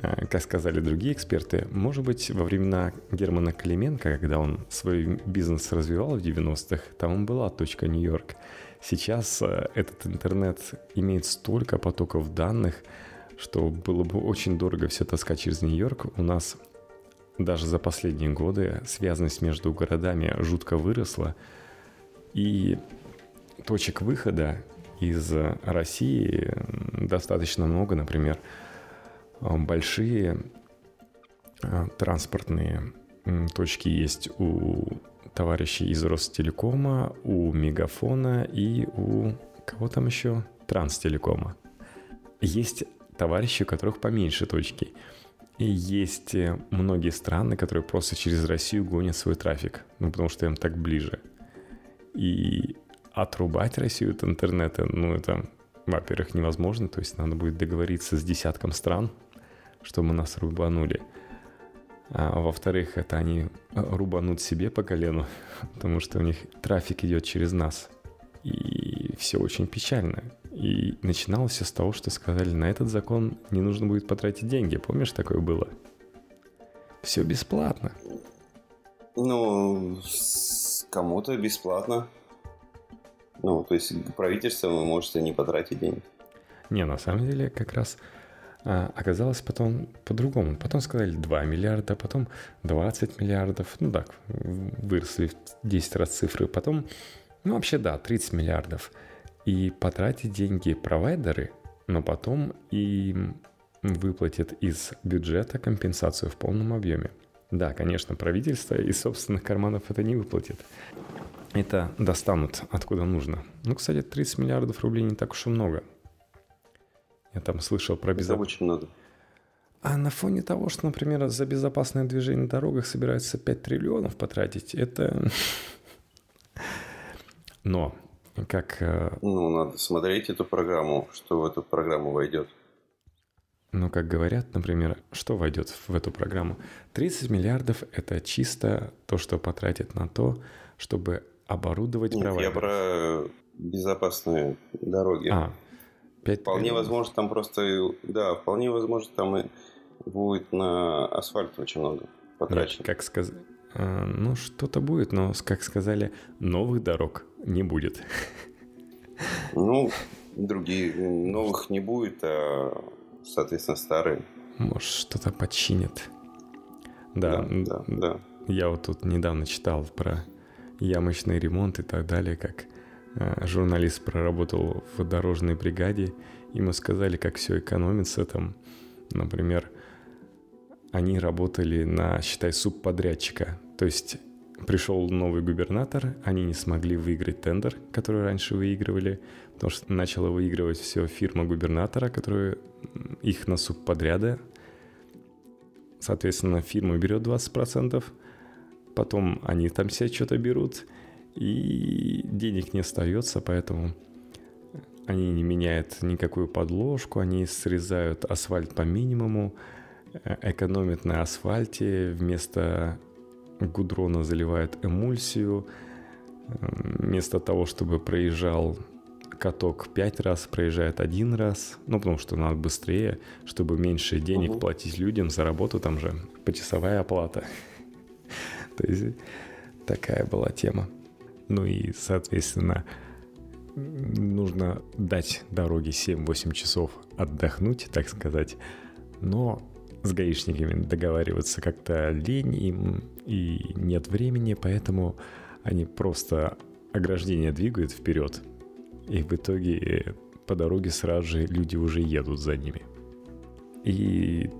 А, как сказали другие эксперты, может быть, во времена Германа Клименко, когда он свой бизнес развивал в 90-х, там была точка Нью-Йорк. Сейчас а, этот интернет имеет столько потоков данных, что было бы очень дорого все таскать через Нью-Йорк. У нас даже за последние годы связанность между городами жутко выросла. И точек выхода из России достаточно много, например, большие а, транспортные точки есть у товарищей из Ростелекома, у Мегафона и у кого там еще? Транстелекома. Есть товарищи, у которых поменьше точки. И есть многие страны, которые просто через Россию гонят свой трафик, ну потому что им так ближе. И отрубать Россию от интернета, ну, это, во-первых, невозможно, то есть надо будет договориться с десятком стран, чтобы нас рубанули. А во-вторых, это они рубанут себе по колену, потому что у них трафик идет через нас. И все очень печально. И начиналось все с того, что сказали, на этот закон не нужно будет потратить деньги. Помнишь, такое было? Все бесплатно. Ну, кому-то бесплатно. Ну, то есть правительство вы можете не потратить денег. Не, на самом деле как раз а, оказалось потом по-другому. Потом сказали 2 миллиарда, потом 20 миллиардов. Ну так, выросли в 10 раз цифры. Потом, ну вообще да, 30 миллиардов. И потратить деньги провайдеры, но потом им выплатят из бюджета компенсацию в полном объеме. Да, конечно, правительство из собственных карманов это не выплатит это достанут откуда нужно. Ну, кстати, 30 миллиардов рублей не так уж и много. Я там слышал про безопасность. очень много. А на фоне того, что, например, за безопасное движение на дорогах собираются 5 триллионов потратить, это... Но, как... Э, ну, надо смотреть эту программу, что в эту программу войдет. Ну, как говорят, например, что войдет в эту программу? 30 миллиардов – это чисто то, что потратит на то, чтобы оборудовать Нет, провайдер. Я про безопасные дороги. А, 5 вполне миллионов. возможно, там просто, да, вполне возможно, там и будет на асфальт очень много потрачено. Нет, как сказать, а, ну что-то будет, но, как сказали, новых дорог не будет. Ну, другие, новых не будет, а, соответственно, старые. Может, что-то починят. Да, да, да, да. Я вот тут недавно читал про ямочный ремонт и так далее, как э, журналист проработал в дорожной бригаде, ему сказали, как все экономится там, например, они работали на, считай, субподрядчика. То есть пришел новый губернатор, они не смогли выиграть тендер, который раньше выигрывали, потому что начала выигрывать все фирма губернатора, которая их на субподряды. Соответственно, фирма берет 20%, потом они там себе что-то берут, и денег не остается, поэтому они не меняют никакую подложку, они срезают асфальт по минимуму, э, экономят на асфальте, вместо гудрона заливают эмульсию, вместо того, чтобы проезжал каток пять раз, проезжает один раз, ну, потому что надо быстрее, чтобы меньше денег угу. платить людям за работу, там же почасовая оплата. То есть такая была тема. Ну и, соответственно, нужно дать дороге 7-8 часов отдохнуть, так сказать. Но с гаишниками договариваться как-то лень им и нет времени, поэтому они просто ограждение двигают вперед. И в итоге по дороге сразу же люди уже едут за ними. И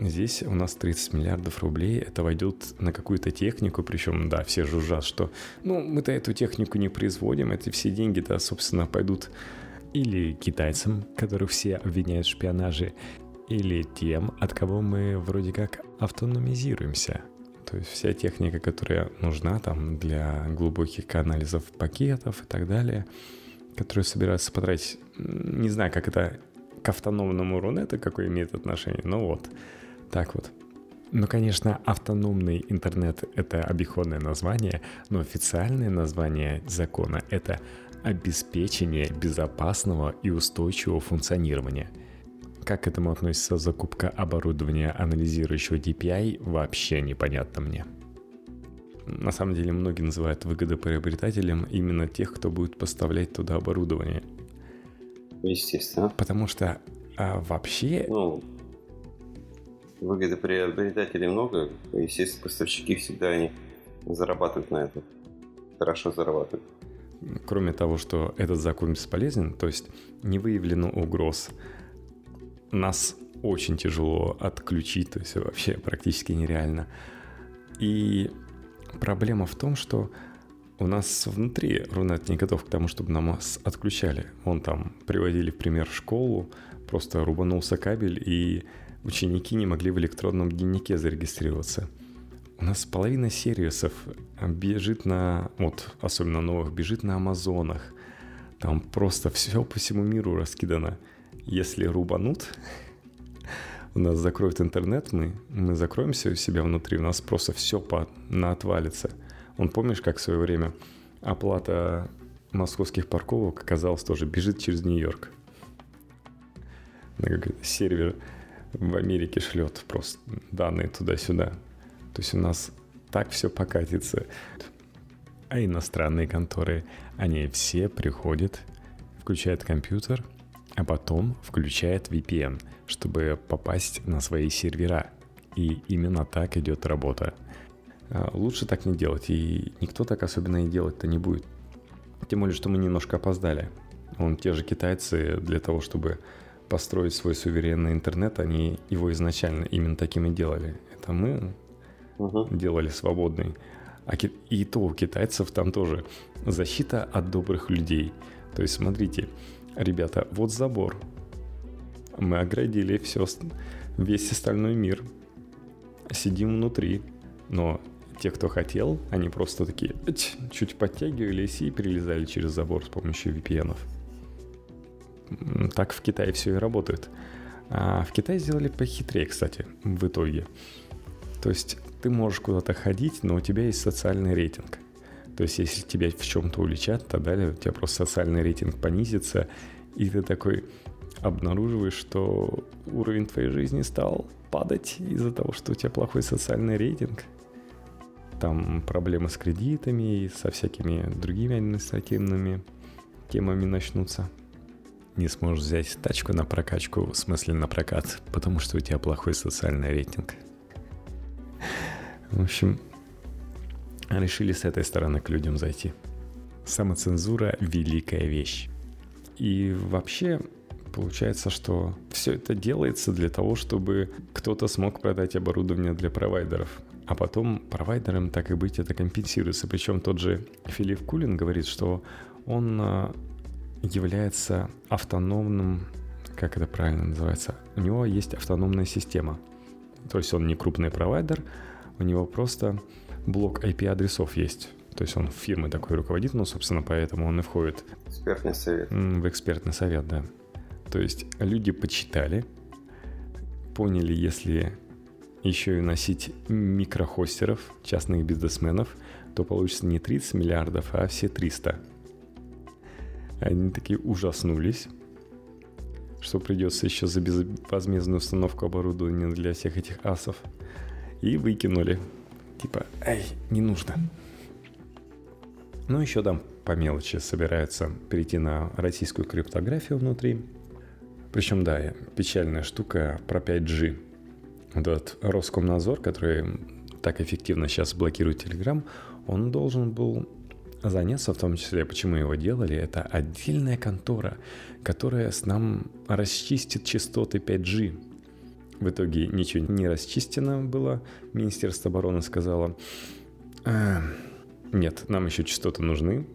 Здесь у нас 30 миллиардов рублей, это войдет на какую-то технику, причем, да, все жужжат, что, ну, мы-то эту технику не производим, эти все деньги-то, собственно, пойдут или китайцам, которых все обвиняют в шпионаже, или тем, от кого мы вроде как автономизируемся. То есть вся техника, которая нужна там для глубоких анализов пакетов и так далее, которую собираются потратить, не знаю, как это к автономному Рунету какое имеет отношение, но вот – так вот. Ну, конечно, автономный интернет — это обиходное название, но официальное название закона — это обеспечение безопасного и устойчивого функционирования. Как к этому относится закупка оборудования, анализирующего DPI, вообще непонятно мне. На самом деле многие называют выгодоприобретателем именно тех, кто будет поставлять туда оборудование. Естественно. Потому что а вообще ну, выгоды приобретателей много, естественно, поставщики всегда они зарабатывают на этом. Хорошо зарабатывают. Кроме того, что этот закон бесполезен, то есть не выявлено угроз, нас очень тяжело отключить, то есть вообще практически нереально. И проблема в том, что у нас внутри Рунет не готов к тому, чтобы нам отключали. Он там приводили в пример школу, просто рубанулся кабель и ученики не могли в электронном дневнике зарегистрироваться. У нас половина сервисов бежит на, вот, особенно новых, бежит на Амазонах. Там просто все по всему миру раскидано. Если рубанут, у нас закроют интернет, мы, мы закроемся у себя внутри, у нас просто все по, на отвалится. Он помнишь, как в свое время оплата московских парковок оказалась тоже бежит через Нью-Йорк. На сервер в Америке шлет просто данные туда-сюда. То есть у нас так все покатится. А иностранные конторы, они все приходят, включают компьютер, а потом включают VPN, чтобы попасть на свои сервера. И именно так идет работа. А лучше так не делать, и никто так особенно и делать-то не будет. Тем более, что мы немножко опоздали. Вон те же китайцы для того, чтобы построить свой суверенный интернет, они его изначально именно таким и делали. Это мы угу. делали свободный. А и то у китайцев там тоже защита от добрых людей. То есть, смотрите, ребята, вот забор. Мы оградили все, весь остальной мир. Сидим внутри. Но те, кто хотел, они просто такие чуть подтягивались и перелезали через забор с помощью VPN. -ов. Так в Китае все и работает. А в Китае сделали похитрее, кстати, в итоге. То есть ты можешь куда-то ходить, но у тебя есть социальный рейтинг. То есть если тебя в чем-то уличат, то далее у тебя просто социальный рейтинг понизится, и ты такой обнаруживаешь, что уровень твоей жизни стал падать из-за того, что у тебя плохой социальный рейтинг. Там проблемы с кредитами и со всякими другими административными темами начнутся не сможешь взять тачку на прокачку, в смысле на прокат, потому что у тебя плохой социальный рейтинг. В общем, решили с этой стороны к людям зайти. Самоцензура – великая вещь. И вообще, Получается, что все это делается для того, чтобы кто-то смог продать оборудование для провайдеров. А потом провайдерам, так и быть, это компенсируется. Причем тот же Филипп Кулин говорит, что он а, является автономным, как это правильно называется, у него есть автономная система. То есть он не крупный провайдер, у него просто блок IP-адресов есть. То есть он фирмы такой руководит, ну, собственно, поэтому он и входит. Экспертный совет. В экспертный совет, да. То есть люди почитали, поняли, если еще и носить микрохостеров, частных бизнесменов, то получится не 30 миллиардов, а все 300. Они такие ужаснулись, что придется еще за безвозмездную установку оборудования для всех этих асов. И выкинули. Типа, эй, не нужно. Ну, еще там по мелочи собираются перейти на российскую криптографию внутри. Причем, да, печальная штука про 5G. Вот этот Роскомнадзор, который так эффективно сейчас блокирует Telegram, он должен был заняться, в том числе, почему его делали, это отдельная контора, которая с нам расчистит частоты 5G. В итоге ничего не расчистено было. Министерство обороны сказало, э, нет, нам еще частоты нужны.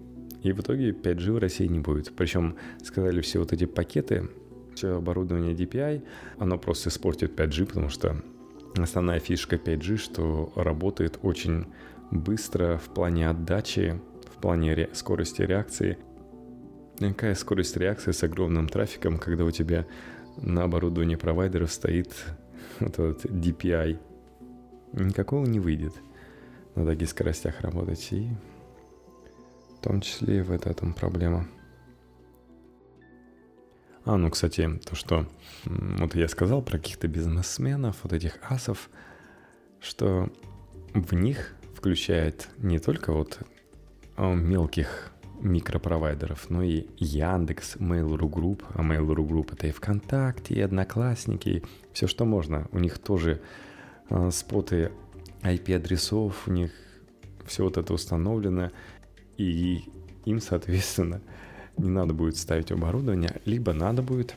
И в итоге 5G в России не будет. Причем сказали все вот эти пакеты, все оборудование DPI, оно просто испортит 5G, потому что основная фишка 5G, что работает очень быстро в плане отдачи в плане ре- скорости реакции. Какая скорость реакции с огромным трафиком, когда у тебя на оборудовании провайдеров стоит вот этот DPI? Никакого не выйдет на таких скоростях работать. И в том числе и в этом проблема. А, ну, кстати, то, что вот я сказал про каких-то бизнесменов, вот этих асов, что в них включает не только вот мелких микропровайдеров, но и Яндекс, Mail.ru Group, а Mail.ru Group это и ВКонтакте, и Одноклассники, все что можно. У них тоже э, споты IP-адресов, у них все вот это установлено, и им, соответственно, не надо будет ставить оборудование, либо надо будет...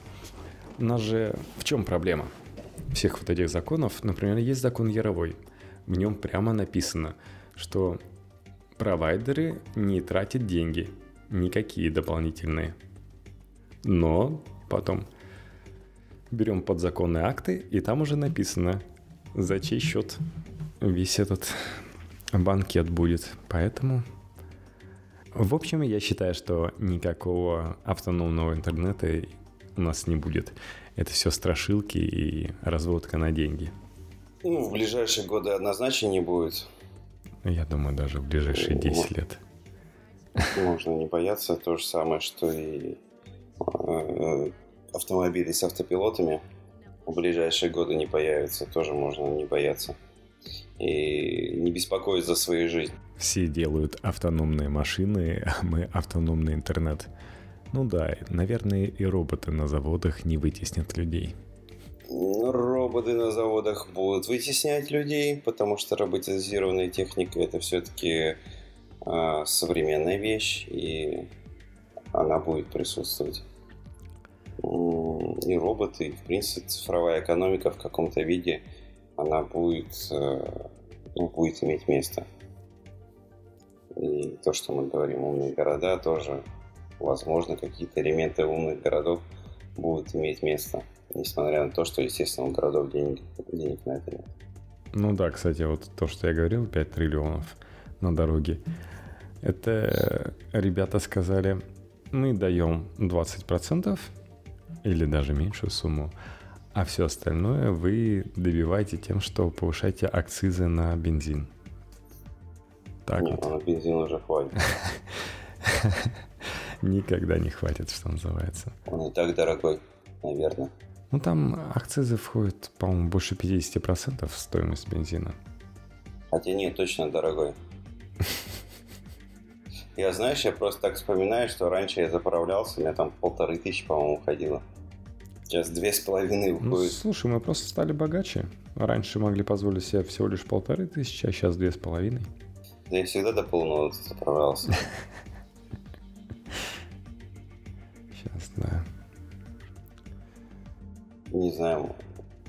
У нас же в чем проблема всех вот этих законов? Например, есть закон Яровой. В нем прямо написано, что провайдеры не тратят деньги, никакие дополнительные. Но потом берем подзаконные акты, и там уже написано, за чей счет весь этот банкет будет. Поэтому, в общем, я считаю, что никакого автономного интернета у нас не будет. Это все страшилки и разводка на деньги. Ну, в ближайшие годы однозначно не будет. Я думаю, даже в ближайшие 10 лет. Можно не бояться. То же самое, что и э, автомобили с автопилотами в ближайшие годы не появятся. Тоже можно не бояться. И не беспокоить за свою жизнь. Все делают автономные машины, а мы автономный интернет. Ну да, наверное, и роботы на заводах не вытеснят людей роботы на заводах будут вытеснять людей, потому что роботизированная техника это все-таки э, современная вещь, и она будет присутствовать. И роботы, и, в принципе, цифровая экономика в каком-то виде, она будет, э, ну, будет иметь место. И то, что мы говорим, умные города тоже, возможно, какие-то элементы умных городов будут иметь место несмотря на то, что, естественно, у городов денег, денег на это нет. Ну да, кстати, вот то, что я говорил, 5 триллионов на дороге, это ребята сказали, мы даем 20% или даже меньшую сумму, а все остальное вы добиваете тем, что повышаете акцизы на бензин. Так Нет, вот. на бензин уже хватит. Никогда не хватит, что называется. Он и так дорогой, наверное. Ну, там акцизы входят, по-моему, больше 50% в стоимость бензина. Хотя нет, точно дорогой. Я, знаешь, я просто так вспоминаю, что раньше я заправлялся, у меня там полторы тысячи, по-моему, уходило. Сейчас две с половиной уходит. Ну, слушай, мы просто стали богаче. Раньше могли позволить себе всего лишь полторы тысячи, а сейчас две с половиной. Я всегда до полного заправлялся. Сейчас, да. Не знаю,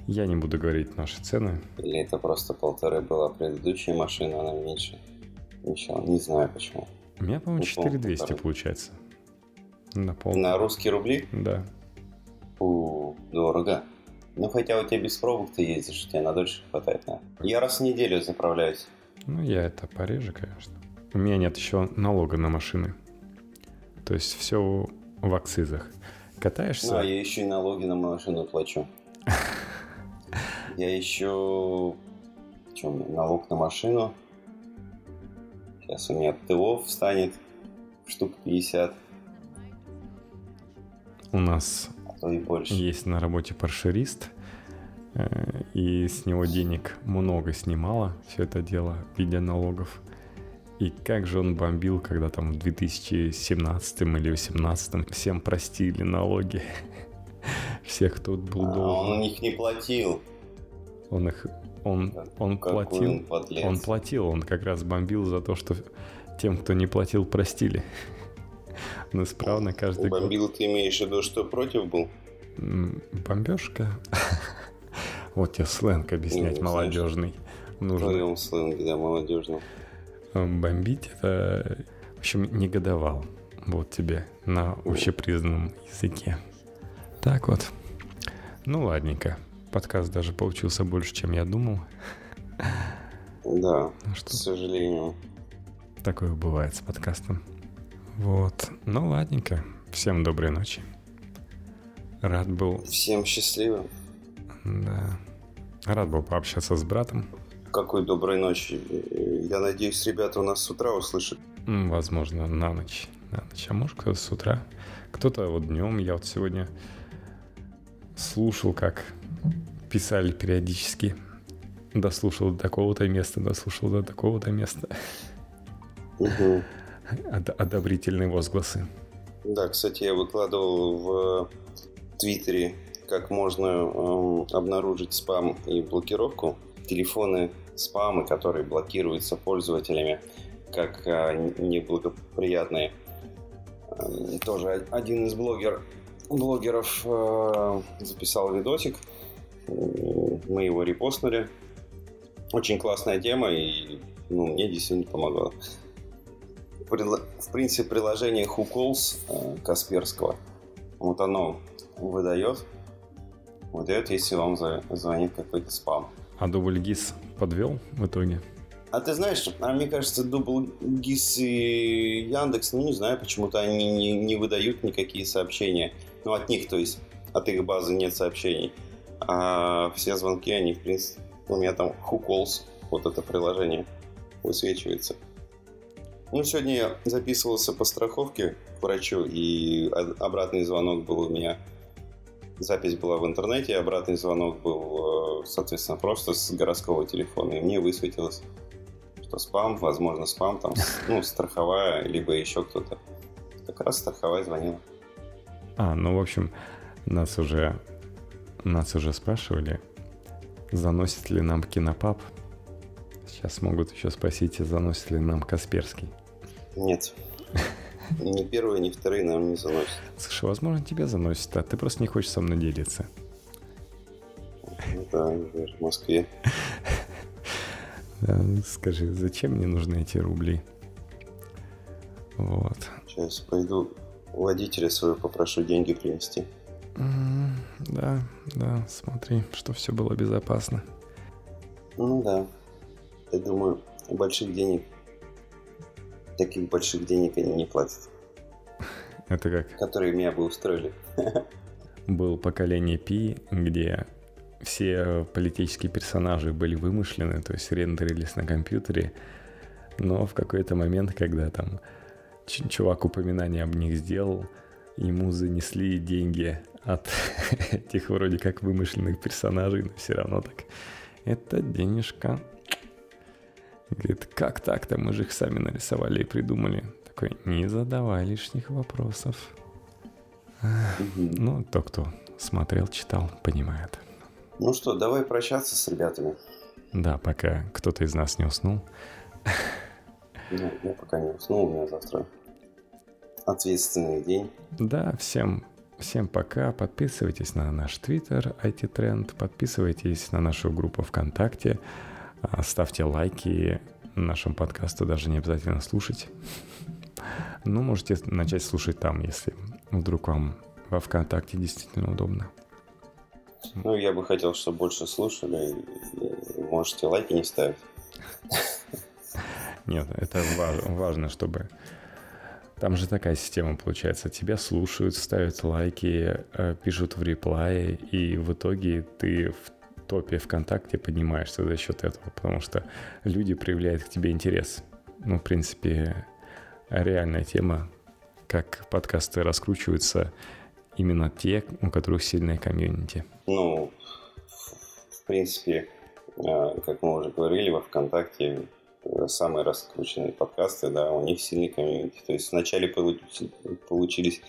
Я не буду говорить наши цены. или это просто полторы была предыдущая машина, она меньше. Ничего, не знаю почему. У меня, по-моему, Ну, 4200 полторы. получается. На пол. На русские рубли? Да. Фу, дорого. Ну, хотя у тебя без пробок ты ездишь, у тебя на дольше хватает, да. Я раз в неделю заправляюсь. Ну, я это пореже, конечно. У меня нет еще налога на машины. То есть все в акцизах. Катаешься? Ну, а я еще и налоги на машину плачу. Я еще... Меня? Налог на машину. Сейчас у меня ТО встанет штук 50, У нас а то и больше. есть на работе паршерист, э, и с него денег много снимало все это дело в виде налогов. И как же он бомбил, когда там в 2017 или 2018 всем простили налоги. Всех, кто был А, он должен. них не платил. Он их, он, он Какой платил. он подлец. Он платил, он как раз бомбил за то, что тем, кто не платил, простили. Он исправно каждый год. Бомбил ты имеешь в виду, что против был? Бомбежка? Вот тебе сленг объяснять молодежный. Нужно твоем сленге, да, молодежном. Э, бомбить это, в общем, негодовал. Вот тебе на общепризнанном языке. Так вот. Ну, ладненько. Подкаст даже получился больше, чем я думал. Да, Ну к что, сожалению. такое бывает с подкастом. Вот. Ну, ладненько. Всем доброй ночи. Рад был, Всем счастливо. да. Рад был пообщаться с братом. Какой доброй ночи. Я надеюсь, ребята у нас с утра услышат. Возможно, на ночь. На ночь. А может, кто-то с утра. Кто-то вот днем. Я вот сегодня слушал, как писали периодически. Дослушал до такого-то места, дослушал до такого-то места. Мгм. Од- одобрительные возгласы. Да, кстати, я выкладывал в Твиттере, как можно эм, обнаружить спам и блокировку. Телефоны спамы, которые блокируются пользователями, как э, неблагоприятные. Эм, Тоже один из блогер, блогеров э, записал видосик. Мы его репостнули. Очень классная тема, и ну, мне действительно помогла. Прила- В принципе, приложение WhoCalls э, Касперского, вот оно выдает, выдает, если вам звонит какой-то спам. А дубль ГИС подвел в итоге? А ты знаешь, а мне кажется, Double GIS и Яндекс, ну не знаю, почему-то они не, не выдают никакие сообщения. Ну, от них, то есть, от их базы нет сообщений. А все звонки, они, в принципе, у меня там WhoCalls, вот это приложение, высвечивается. Ну, сегодня я записывался по страховке к врачу, и обратный звонок был у меня. Запись была в интернете, обратный звонок был, э, соответственно, просто с городского телефона. И мне высветилось, что спам, возможно, спам, там, ну, страховая, либо еще кто-то. Как раз страховая звонила. А, ну, в общем, нас уже, нас уже спрашивали, заносит ли нам кинопаб. Сейчас могут еще спросить, заносит ли нам Касперский. Нет. Ни первые, ни вторые нам не заносят. Слушай, возможно, тебя заносит, а ты просто не хочешь со мной делиться. Ну Да, в Москве. Да, Скажи, зачем мне нужны эти рубли? Вот. Сейчас пойду водителя своего попрошу деньги принести. Да, да, смотри, что все было безопасно. Ну да. Я думаю, больших денег, таких больших денег они не платят, Это как которые меня бы устроили. был поколение Пи, где все политические персонажи были вымышлены, то есть рендерились на компьютере, но в какой-то момент, когда там чувак упоминание об них сделал, ему занесли деньги от этих вроде как вымышленных персонажей, но все равно так. Это денежка. Говорит, как так-то? Мы же их сами нарисовали и придумали. Такой, не задавай лишних вопросов. Ну, то, кто смотрел, читал, понимает. Ну что, давай прощаться с ребятами. Да, пока кто-то из нас не уснул. Ну, я пока не уснул, у меня завтра ответственный день. Да, всем, Всем пока. Подписывайтесь на наш твиттер IT Trend, подписывайтесь на нашу группу ВКонтакте, ставьте лайки нашему подкасту, даже не обязательно слушать. Ну, можете начать слушать там, если вдруг вам во ВКонтакте действительно удобно. Ну, я бы хотел, чтобы больше слушали. Можете лайки не ставить. Нет, это важно, чтобы... Там же такая система получается. Тебя слушают, ставят лайки, э, пишут в реплае, и в итоге ты в топе ВКонтакте поднимаешься за счет этого, потому что люди проявляют к тебе интерес. Ну, в принципе, реальная тема, как подкасты раскручиваются именно те, у которых сильная комьюнити. Ну, в принципе, э, как мы уже говорили, во ВКонтакте Э, самые раскрученные подкасты, да, у них сильный комьюнити. То есть вначале получились,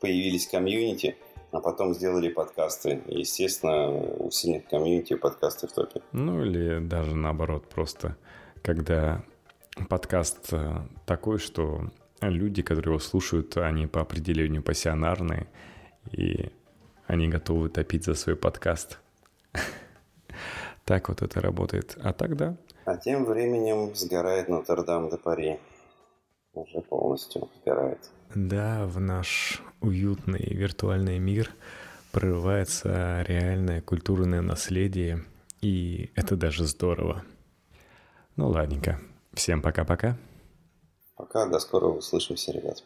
появились комьюнити, а потом сделали подкасты. И, естественно, у сильных комьюнити подкасты в топе. Ну или даже наоборот, просто когда подкаст э, такой, что люди, которые его слушают, они по определению пассионарные, и они готовы топить за свой подкаст. Так вот это работает. А тогда а тем временем сгорает Нотр-Дам де Пари. Уже полностью сгорает. Да, в наш уютный виртуальный мир прорывается реальное культурное наследие, и это даже здорово. Ну ладненько. Всем пока-пока. Пока, до скорого услышимся, ребят.